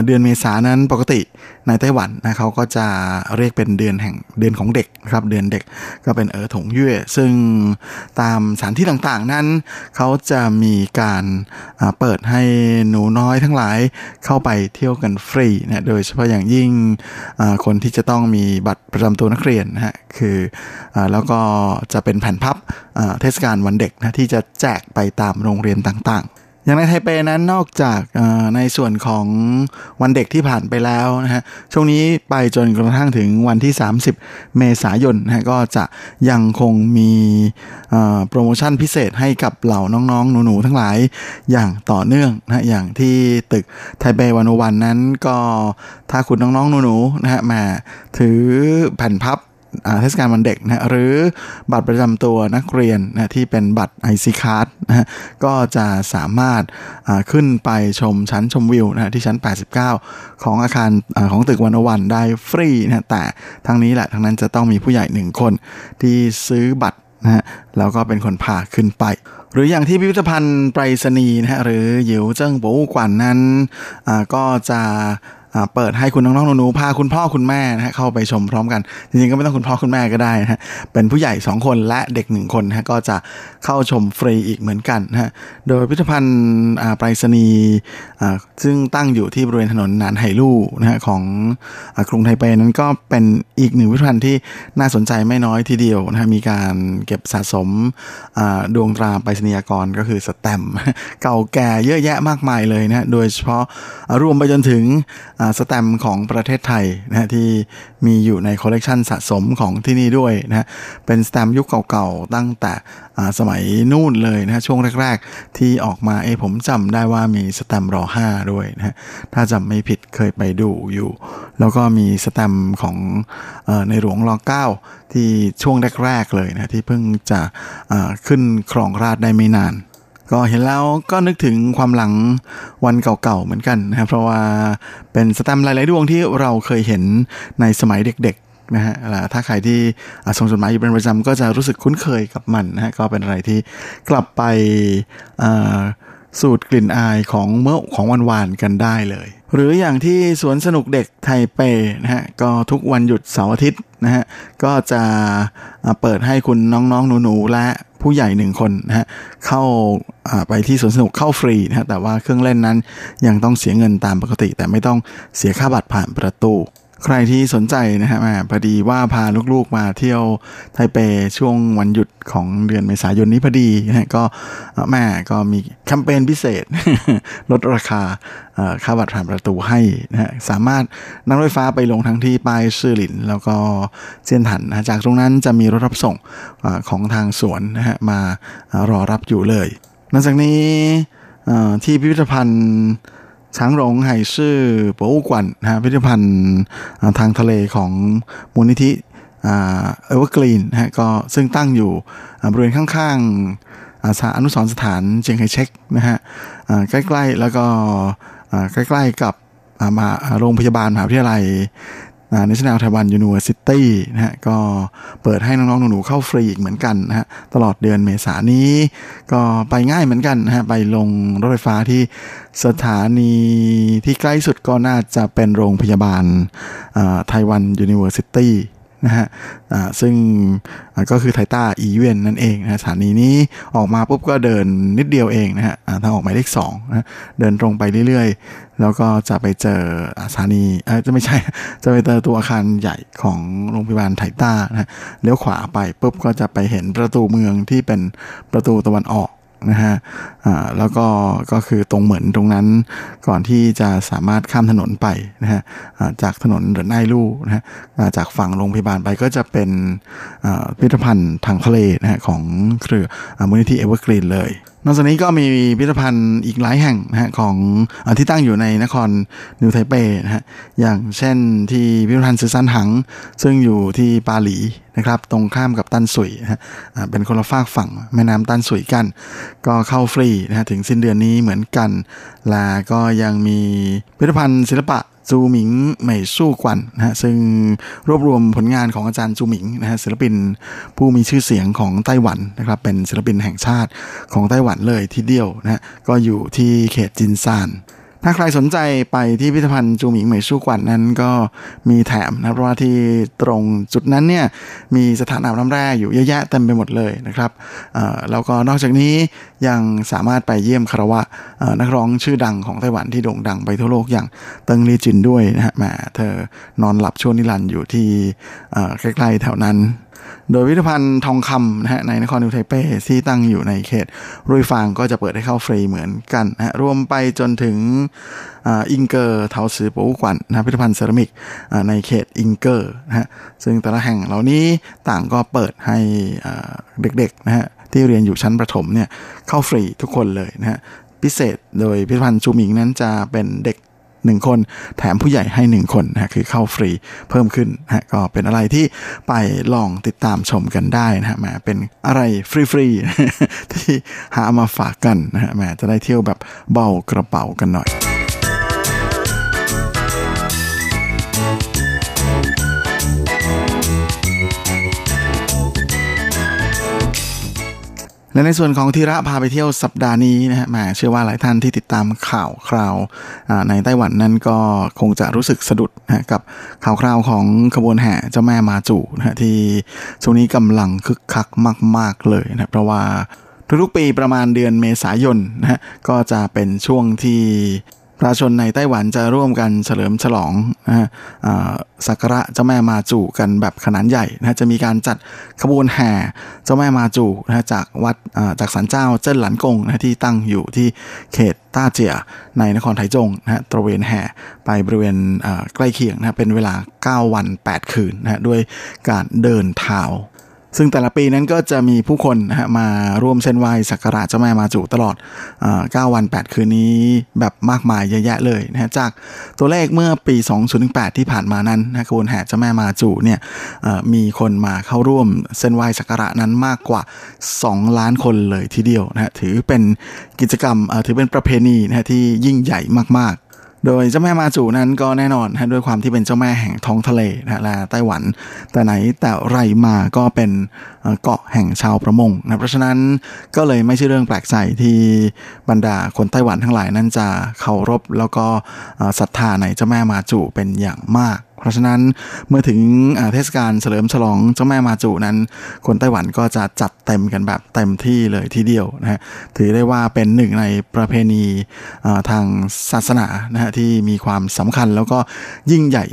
เดือนเมษานั้นปกติ ในไต้หวันนะเขาก็จะเรียกเป็นเดือนแห่งเดือนของเด็กครับเดือนเด็กก็เป็นเออถงเย่ซึ่งตามสถานที่ต่างๆนั้น เขาจะมีการเปิดให้หนูน้อยทั้งหลายเข้าไปเที่ยวกันฟรีนะโดยเฉพาะอย่างยิ่งคนที่จะต้องมีบัตรประจำตัวนักเรียนนะฮะคืออแล้วก็จะเป็นแผ่นพับเทศกาลวันเด็กนะที่จะแจกไปตามโรงเรียนต่างๆ อย่างในไทเปนั้นนอกจากในส่วนของวันเด็กที่ผ่านไปแล้วนะฮะช่วงนี้ไปจนกระทั่งถึงวันที่ 30 เมษายนนะฮะก็จะยังคงมีโปรโมชั่นพิเศษให้กับเหล่าน้องๆ หนูๆ ทั้งหลายอย่างต่อเนื่องนะอย่างที่ตึกไทเปวันวันนั้นก็ถ้าคุณน้องๆ หนูๆนะฮะมาถือแผ่นพับ เทศกาลวันเด็กนะหรือบัตรประจำตัวนักเรียนนะที่เป็นบัตร IC Card นะก็จะสามารถขึ้นไปชมชั้นชมวิวนะที่ชั้น 89 ของอาคารอของตึกวันวันได้ฟรีนะแต่ทั้งนี้แหละทั้งนั้นจะต้องมีผู้ใหญ่หนึ่งคนที่ซื้อบัตรนะฮะแล้วก็เป็นคนพาขึ้นไป หรืออย่างที่พิพิธภัณฑ์ไปรษณีย์นะฮะหรือหยิวเจิ้งปูกวันนั้นก็จะ เปิดให้คุณน้องๆหนูๆพาคุณพ่อคุณแม่นะฮะเข้าไปชมพร้อมกัน จริงๆก็ไม่ต้องคุณพ่อคุณแม่ก็ได้นะฮะเป็นผู้ใหญ่ 2 คนและเด็ก 1 คนนะฮะก็จะเข้าชมฟรีอีกเหมือนกันนะฮะโดยพิพิธภัณฑ์ไปรษณีย์ซึ่งตั้งอยู่ที่บริเวณถนนนานไหลู่นะฮะของกรุงไทเปนั้นก็เป็นอีกหนึ่งพิพิธภัณฑ์ที่น่าสนใจไม่น้อยทีเดียวนะฮะมีการเก็บสะสมดวงตราไปรษณียกรก็คือสแตมเก่าแก่เยอะแยะมากมายเลยนะโดยเฉพาะรวมไปจนถึงสแตมของประเทศไทยนะฮะที่มีอยู่ในคอลเลกชันสะสมของที่นี่ด้วยนะฮะเป็นแสตมป์ยุคเก่าๆ ตั้งแต่สมัยนู่นเลยนะฮะช่วงแรก ๆ ที่ออกมาเอผมจำได้ว่ามีแสตมป์รอห้าด้วยนะฮะถ้าจำไม่ผิดเคยไปดูอยู่ แล้วก็มีแสตมป์ของในหลวงรอเก้าที่ช่วงแรก ๆ เลยนะที่เพิ่งจะขึ้นครองราชย์ได้ไม่นาน ก็เห็นแล้วก็นึกถึงความหลังวันเก่าๆเหมือนกันนะครับเพราะว่าเป็นสแตมป์หลายๆดวงที่เราเคยเห็นในสมัยเด็กๆนะฮะถ้าใครที่ส่งจดหมายอยู่เป็นประจำก็จะรู้สึกคุ้นเคยกับมันนะฮะก็เป็นอะไรที่กลับไป สูตรกลิ่นอายของเมื่อของวันวานกันได้เลย หรืออย่างที่สวนสนุกเด็กไทเปนะฮะก็ทุกวันหยุดเสาร์อาทิตย์นะฮะก็จะเปิดให้คุณน้องๆหนูๆและผู้ใหญ่หนึ่งคนนะฮะเข้าไปที่สวนสนุกเข้าฟรีนะฮะแต่ว่าเครื่องเล่นนั้นยังต้องเสียเงินตามปกติ แต่ไม่ต้องเสียค่าบัตรผ่านประตู ใครที่สนใจนะฮะพอดีว่าพาลูกๆมาเที่ยวไทเปช่วงวันหยุดของเดือนเมษายนนี้พอดีนะก็แม่ก็มีแคมเปญพิเศษ ลดราคาค่าบัตรผ่านประตูให้นะฮะสามารถนั่งรถไฟฟ้าไปลงทั้งที่ปายซื่อหลิน แล้วก็เจียนถันนะจากตรงนั้นจะมีรถรับส่งอของทางสวนนะฮะมารอรับอยู่เลยนอกจากนี้ที่พิพิธภัณฑ์ 長榮海事博物館นะฮะพิพิธภัณฑ์ทางทะเลของมูลนิธิ Evergreen นะฮะก็ซึ่งตั้งอยู่บริเวณข้างๆสาอนุสรณ์สถานเจียงไคเช็กนะฮะใกล้ๆ แล้วก็ใกล้ๆกับมาโรงพยาบาลมหาวิทยาลัย National Taiwan University นะฮะก็เปิดให้น้องๆหนูๆเข้าฟรีอีกเหมือนกันนะฮะตลอดเดือนเมษายนนี้ ก็ไปง่ายเหมือนกันนะฮะไปลงรถไฟฟ้าที่สถานีที่ใกล้สุดก็น่าจะเป็นโรงพยาบาลไต้หวัน University นะฮะซึ่งก็คือไทต้าอีเวนนั่นเองนะสถานีนี้ออกมาปุ๊บก็เดินนิดเดียวเองนะฮะทางออกหมายเลขสองนะเดินตรงไปเรื่อย แล้วก็จะไปเจอสถานีเออจะไม่ใช่ จะไปเจอตัวอาคารใหญ่ของโรงพยาบาลไทต้านะเลี้ยวขวาไปปุ๊บก็จะไปเห็นประตูเมืองที่เป็นประตูตะวันออกนะฮะแล้วก็ก็คือตรงเหมือนตรงนั้นก่อนที่จะสามารถข้ามถนนไปนะฮะจากถนนเดินไนลู่นะฮะจากฝั่งโรงพยาบาลไปก็จะเป็นพิพิธภัณฑ์ทางทะเลนะฮะของเครือมูลนิธิ Evergreen เลย นอกจากนี้ก็มีพิพิธภัณฑ์อีกหลายแห่งนะฮะของอที่ตั้งอยู่ในนครนิวไทเปนะฮะอย่างเช่นที่พิพิธภัณฑ์ซือซันหัง ซึ่งอยู่ที่ปาหลีนะครับ ตรงข้ามกับตันสุยนะฮะเป็นคนละฝากฝั่งแม่น้ำตันสุยกัน ก็เข้าฟรีนะฮะถึงสิ้นเดือนนี้เหมือนกัน และก็ยังมีพิพิธภัณฑ์ศิลปะ จูหมิงเหม่สู้กวนนะฮะซึ่งรวบรวมผลงานของอาจารย์จูหมิงนะฮะศิลปินผู้มีชื่อเสียงของไต้หวันนะครับเป็นศิลปินแห่งชาติของไต้หวันเลยทีเดียวนะฮะก็อยู่ที่เขตจินซาน ถ้าใครสนใจไปที่พิพิธภัณฑ์จูหมิงเหมยชูกวันนั้นก็มีแถมนะเพราะว่าที่ตรงจุดนั้นเนี่ยมีสถานอาบน้ำแร่อยู่เยอะแยะเต็มไปหมดเลยนะครับแล้วก็นอกจากนี้ยังสามารถไปเยี่ยมคารวะนักร้องชื่อดังของไต้หวันที่โด่งดังไปทั่วโลกอย่างเติงลีจินด้วยนะฮะแหมเธอนอนหลับช่วงนิรันด์อยู่ที่ใกล้ๆแถวนั้น โดยพิพิธภัณฑ์ทองคำนะฮะในนครนิวไทเป้ที่ตั้งอยู่ในเขตรุยฟางก็จะเปิดให้เข้าฟรีเหมือนกันนะฮะรวมไปจนถึง鶯歌陶瓷博物館นะพิพิธภัณฑ์เซรามิกในเขตอิงเกอร์นะฮะซึ่งแต่ละแห่งเหล่านี้ต่างก็เปิดให้เด็กๆนะฮะที่เรียนอยู่ชั้นประถมเนี่ยเข้าฟรีทุกคนเลยนะฮะพิเศษโดยพิพิธภัณฑ์จูมิงนั้นจะเป็นเด็ก หนึ่งคน แถมผู้ใหญ่ให้หนึ่งคนนะคือเข้าฟรีเพิ่มขึ้นนะก็เป็นอะไรที่ไปลองติดตามชมกันได้นะฮะแหมเป็นอะไรฟรีๆที่หามาฝากกันนะฮะแหมจะได้เที่ยวแบบเบากระเป๋ากันหน่อย และในส่วนของทีระพาไปเที่ยวสัปดาห์นี้นะฮะมเชื่อว่าหลายท่านที่ติดตามข่าวคราวในไต้หวันนั้นก็คงจะรู้สึกสะดุดนะกับข่าวคราวของขบวนแห่เจ้าแม่มาจูนะฮะที่ช่วงนี้กำลังคึกคักมาก ๆเลยนะเพราะว่าทุกๆปีประมาณเดือนเมษายนนะฮะก็จะเป็นช่วงที่ ประชาชนในไต้หวันจะร่วมกันเฉลิมฉลองนะฮะสักการะเจ้าแม่มาจูกันแบบขนาดใหญ่นะจะมีการจัดขบวนแห่เจ้าแม่มาจูนะจากวัดจากศาลเจ้าเจิ้นหลันกงนะที่ตั้งอยู่ที่เขตต้าเจียในนครไถจงนะตระเวนแห่ไปบริเวณใกล้เคียงนะเป็นเวลา 9 วัน 8 คืนนะด้วยการเดินเท้า ซึ่งแต่ละปีนั้นก็จะมีผู้คนนะฮะมาร่วมเส้นไหว้สักการะเจ้าแม่มาจูตลอด9วัน 8 คืนนี้แบบมากมายเยอะแยะเลยนะฮะจากตัวเลขเมื่อปี 2018 ที่ผ่านมานั้นนะขบวนแห่เจ้าแม่มาจูเนี่ยมีคนมาเข้าร่วมเส้นไหว้สักการะนั้นมากกว่า 2 ล้านคนเลยทีเดียวนะฮะถือเป็นกิจกรรมถือเป็นประเพณีนะฮะที่ยิ่งใหญ่มาก โดยเจ้าแม่มาจูนั้นก็แน่นอนนะด้วยความที่เป็นเจ้าแม่แห่งท้องทะเลนะและไต้หวัน แต่ไหนแต่ไรมาก็เป็นเกาะแห่งชาวประมงนะเพราะฉะนั้นก็เลยไม่ใช่เรื่องแปลกใจที่บรรดาคนไต้หวันทั้งหลายนั้นจะเคารพแล้วก็ศรัทธาในเจ้าแม่มาจูเป็นอย่างมาก เพราะฉะนั้นเมื่อถึงเทศกาลเฉลิมฉลองเจ้าแม่มาจูนั้น คนไต้หวันก็จะจัดเต็มกันแบบเต็มที่เลยทีเดียวนะฮะถือได้ว่าเป็นหนึ่งในประเพณีทางศาสนานะฮะที่มีความสำคัญแล้วก็ยิ่งใหญ่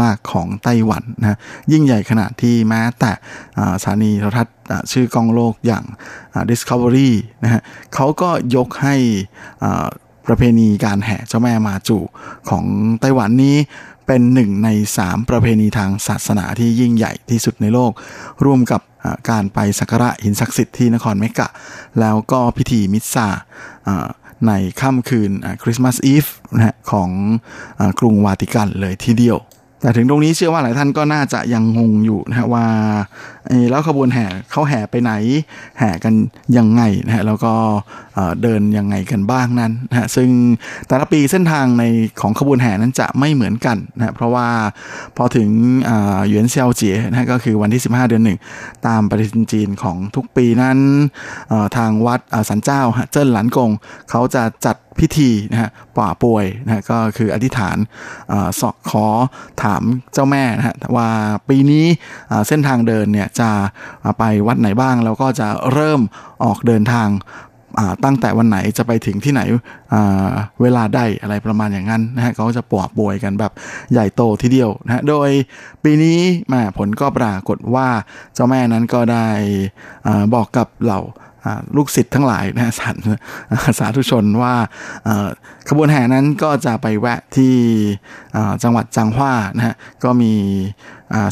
มาก ๆของไต้หวันนะยิ่งใหญ่ขนาดที่แม้แต่สถานีโทรทัศน์ชื่อกองโลกอย่าง Discovery นะฮะเขาก็ยกให้ประเพณีการแห่เจ้าแม่มาจูของไต้หวันนี้ เป็นหนึ่งในสามประเพณีทางศาสนาที่ยิ่งใหญ่ที่สุดในโลก ร่วมกับการไปสักการะหินศักดิ์สิทธิ์ที่นครเมกะ แล้วก็พิธีมิสซาในค่ำคืนคริสต์มาสอีฟนะของกรุงวาติกันเลยทีเดียว แต่ถึงตรงนี้เชื่อว่าหลายท่านก็น่าจะยังงงอยู่นะฮะว่าแล้วขบวนแห่เขาแห่ไปไหน แห่กันยังไงนะฮะแล้วก็เดินยังไงกันบ้างนั้นนะฮะซึ่งแต่ละปีเส้นทางในของขบวนแห่นั้นจะไม่เหมือนกันนะเพราะว่าพอถึงหยวนเซียวเจี๋ยนะก็คือวันที่ 15 เดือนหนึ่งตามปฏิทินจีนของทุกปีนั้นทางวัดสันเจ้าเจิ้นหลันกงเขาจะจัด พิธีนะฮะป่าป่วยนะฮะก็คืออธิษฐานสอกขอถามเจ้าแม่นะฮะว่าปีนี้เส้นทางเดินเนี่ยจะไปวัดไหนบ้าง แล้วก็จะเริ่มออกเดินทางตั้งแต่วันไหนจะไปถึงที่ไหนเวลาใดอะไรประมาณอย่างนั้นนะฮะเขาจะปวดป่วยกันแบบใหญ่โตทีเดียวนะฮะโดยปีนี้มาผลก็ปรากฏว่าเจ้าแม่นั้นก็ได้บอกกับเหล่า ลูกศิษย์ทั้งหลายนะสาสาธุชนว่าขบวนแห่นั้นก็จะไปแวะที่จังหวัดจังหวานะฮะก็มี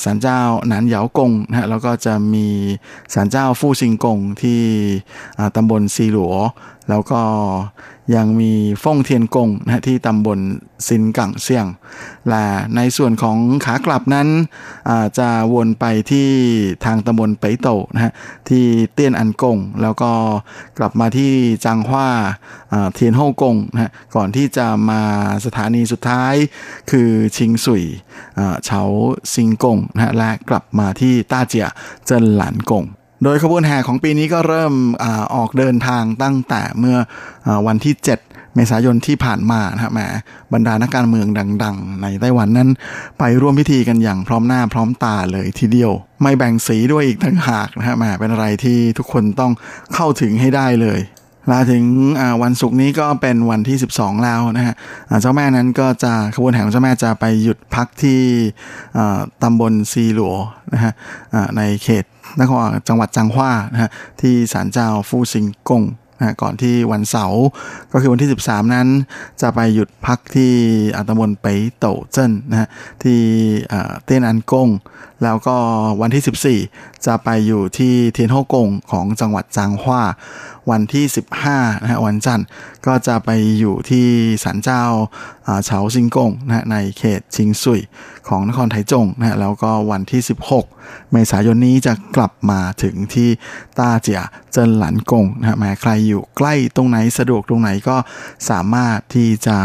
ศาลเจ้าหนานเหยากงนะฮะแล้วก็จะมีศาลเจ้าฟู่ซิงกงที่ตำบลซีหลัวแล้วก็ ยังมีฟ่งเทียนกงนะที่ตำบลซินกังเซียง และในส่วนของขากลับนั้นจะวนไปที่ทางตำบลเปโตนะฮะที่เตี้ยนอันกง แล้วก็กลับมาที่จางฮวาเทียนโฮกงนะฮะก่อนที่จะมาสถานีสุดท้าย คือชิงสุยเฉาซิงกงนะฮะและกลับมาที่ต้าเจียเจินหลานกง โดยขบวนแห่ของปีนี้ก็เริ่มอออกเดินทางตั้งแต่เมื่ออวันที่ 7 เมษายนที่ผ่านมานะฮะแหมบรรดานักการเมืองดัง ๆ ในไต้หวันนั้น ไปร่วมพิธีกันอย่างพร้อมหน้าพร้อมตาเลยทีเดียว ไม่แบ่งสีด้วยอีกทั้งหากนะฮะแหมเป็นอะไรที่ทุกคนต้องเข้าถึงให้ได้เลย ลาถึงวันศุกร์นี้ก็เป็นวันที่ 12 แล้วนะฮะเจ้าแม่นั้นก็จะขบวนแห่ของเจ้าแม่จะไปหยุดพักที่ตำบลซีหลัวนะฮะในเขตนครจังหวัดจังหว้านะฮะที่ศาลเจ้าฟูซิงกงนะก่อนที่วันเสาร์ก็คือวันที่ 13 นั้น จะไปหยุดพักที่ตำบลเปโตเจิ้นนะฮะที่เต้นอันกงแล้วก็วันที่ 14 จะไปอยู่ที่เทียนโฮกงของจังหวัดจางฮวาวันที่ 15นะฮะวันจันทร์ก็จะไปอยู่ที่ศาลเจ้าเฉาซิงกงนะในเขตชิงซุยของนครไถจงนะแล้วก็วันที่ 16 เมษายนนี้จะกลับมาถึงที่ต้าเจียเจินหลันกงนะแม้ใครอยู่ใกล้ตรงไหนสะดวกตรงไหนก็สามารถที่จะ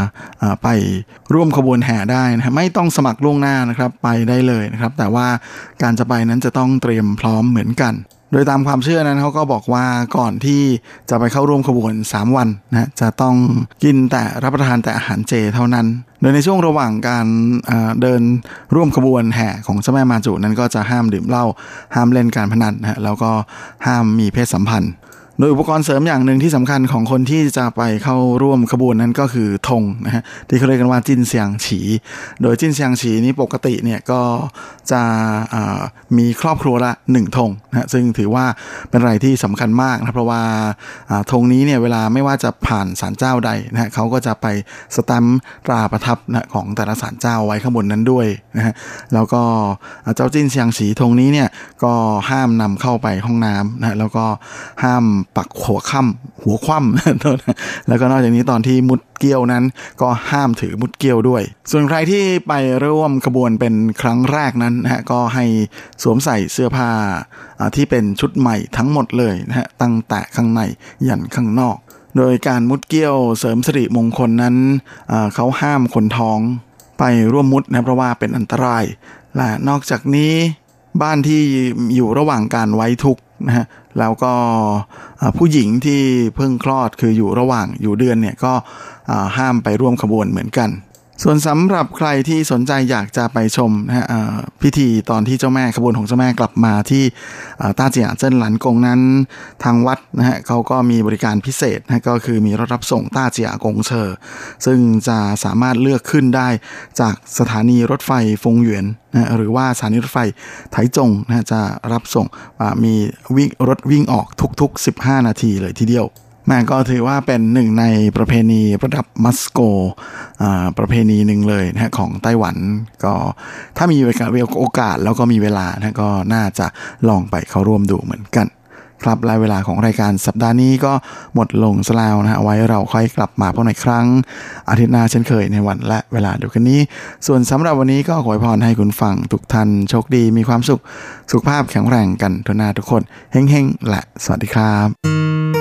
ไปร่วมขบวนแห่ได้นะไม่ต้องสมัครล่วงหน้านะครับไปได้เลยนะครับ แต่ว่าการจะไปนั้นจะต้องเตรียมพร้อมเหมือนกัน โดยตามความเชื่อนั้นเขาก็บอกว่าก่อนที่จะไปเข้าร่วมขบวน 3 วันนะจะต้องกินแต่รับประทานแต่อาหารเจเท่านั้น โดยในช่วงระหว่างการเดินร่วมขบวนแห่ของเจ้าแม่มาจุนั้นก็จะห้ามดื่มเหล้าห้ามเล่นการพนันนะแล้วก็ห้ามมีเพศสัมพันธ์ โดยอุปกรณ์เสริมอย่างหนึ่งที่สำคัญของคนที่จะไปเข้าร่วมขบวนนั้นก็คือธงนะฮะที่เขาเรียกกันว่าจินเซียงฉี โดยจินเซียงฉีนี้ปกติเนี่ยก็จะมีครอบครัวละหนึ่งธงนะซึ่งถือว่าเป็นอะไรที่สำคัญมากนะเพราะว่าธงนี้เนี่ยเวลาไม่ว่าจะผ่านศาลเจ้าใดนะฮะเขาก็จะไปสตัมตราประทับนะของแต่ละศาลเจ้าไว้ข้างบนนั้นด้วยนะฮะแล้วก็เจ้าจินเซียงฉีธงนี้เนี่ยก็ห้ามนำเข้าไปห้องน้ำนะแล้วก็ห้ามปักหัวค่ำหัวคว่ำแล้วก็นอกจากนี้ตอนที่มุดเกี้ยวนั้น ก็ห้ามถือมุดเกี้ยวด้วย ส่วนใครที่ไปร่วมขบวนเป็นครั้งแรกนั้นนะฮะก็ให้สวมใส่เสื้อผ้าที่เป็นชุดใหม่ทั้งหมดเลยนะฮะตั้งแต่ข้างในยันข้างนอก โดยการมุดเกี้ยวเสริมสิริมงคลนั้นเขาห้ามคนท้องไปร่วมมุดนะเพราะว่าเป็นอันตราย และนอกจากนี้บ้านที่อยู่ระหว่างการไว้ทุกนะฮะ แล้วก็ผู้หญิงที่เพิ่งคลอดคืออยู่ระหว่างอยู่เดือนเนี่ยก็ห้ามไปร่วมขบวนเหมือนกัน ส่วนสำหรับใครที่สนใจอยากจะไปชมนะฮะพิธีตอนที่เจ้าแม่ขบวนของเจ้าแม่กลับมาที่ต้าเจียเจิ้นหลันกงนั้นทางวัดนะฮะเขาก็มีบริการพิเศษนะก็คือมีรถรับส่งต้าเจียกงเชอซึ่งจะสามารถเลือกขึ้นได้จากสถานีรถไฟฟงหยวนนะหรือว่าสถานีรถไฟไถจงนะจะรับส่งมีวิ่งรถวิ่งออกทุกๆ 15 นาทีเลยทีเดียว ม่ก็ถือว่าเป็นหนึ่งในประเพณีระดับมัสโกประเพณีหนึ่งเลยนะของไต้หวันก็ถ้ามีโอกาสแล้วก็มีเวลานะก็น่าจะลองไปเข้าร่วมดูเหมือนกันครับและเวลาของรายการสัปดาห์นี้ก็หมดลงซะแล้วนะฮะไว้เราค่อยกลับมาพบในครั้ง อาทิตย์หน้าเช่นเคยในวันและเวลาเดียวกันนี้ ส่วนสำหรับวันนี้ก็ขอให้พรให้คุณฟังทุกท่านโชคดีมีความสุข สุขภาพแข็งแรงกันทุกหน้าทุกคน เฮ้งๆและสวัสดีครับ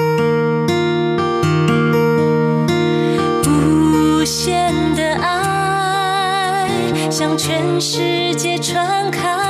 向全世界传开。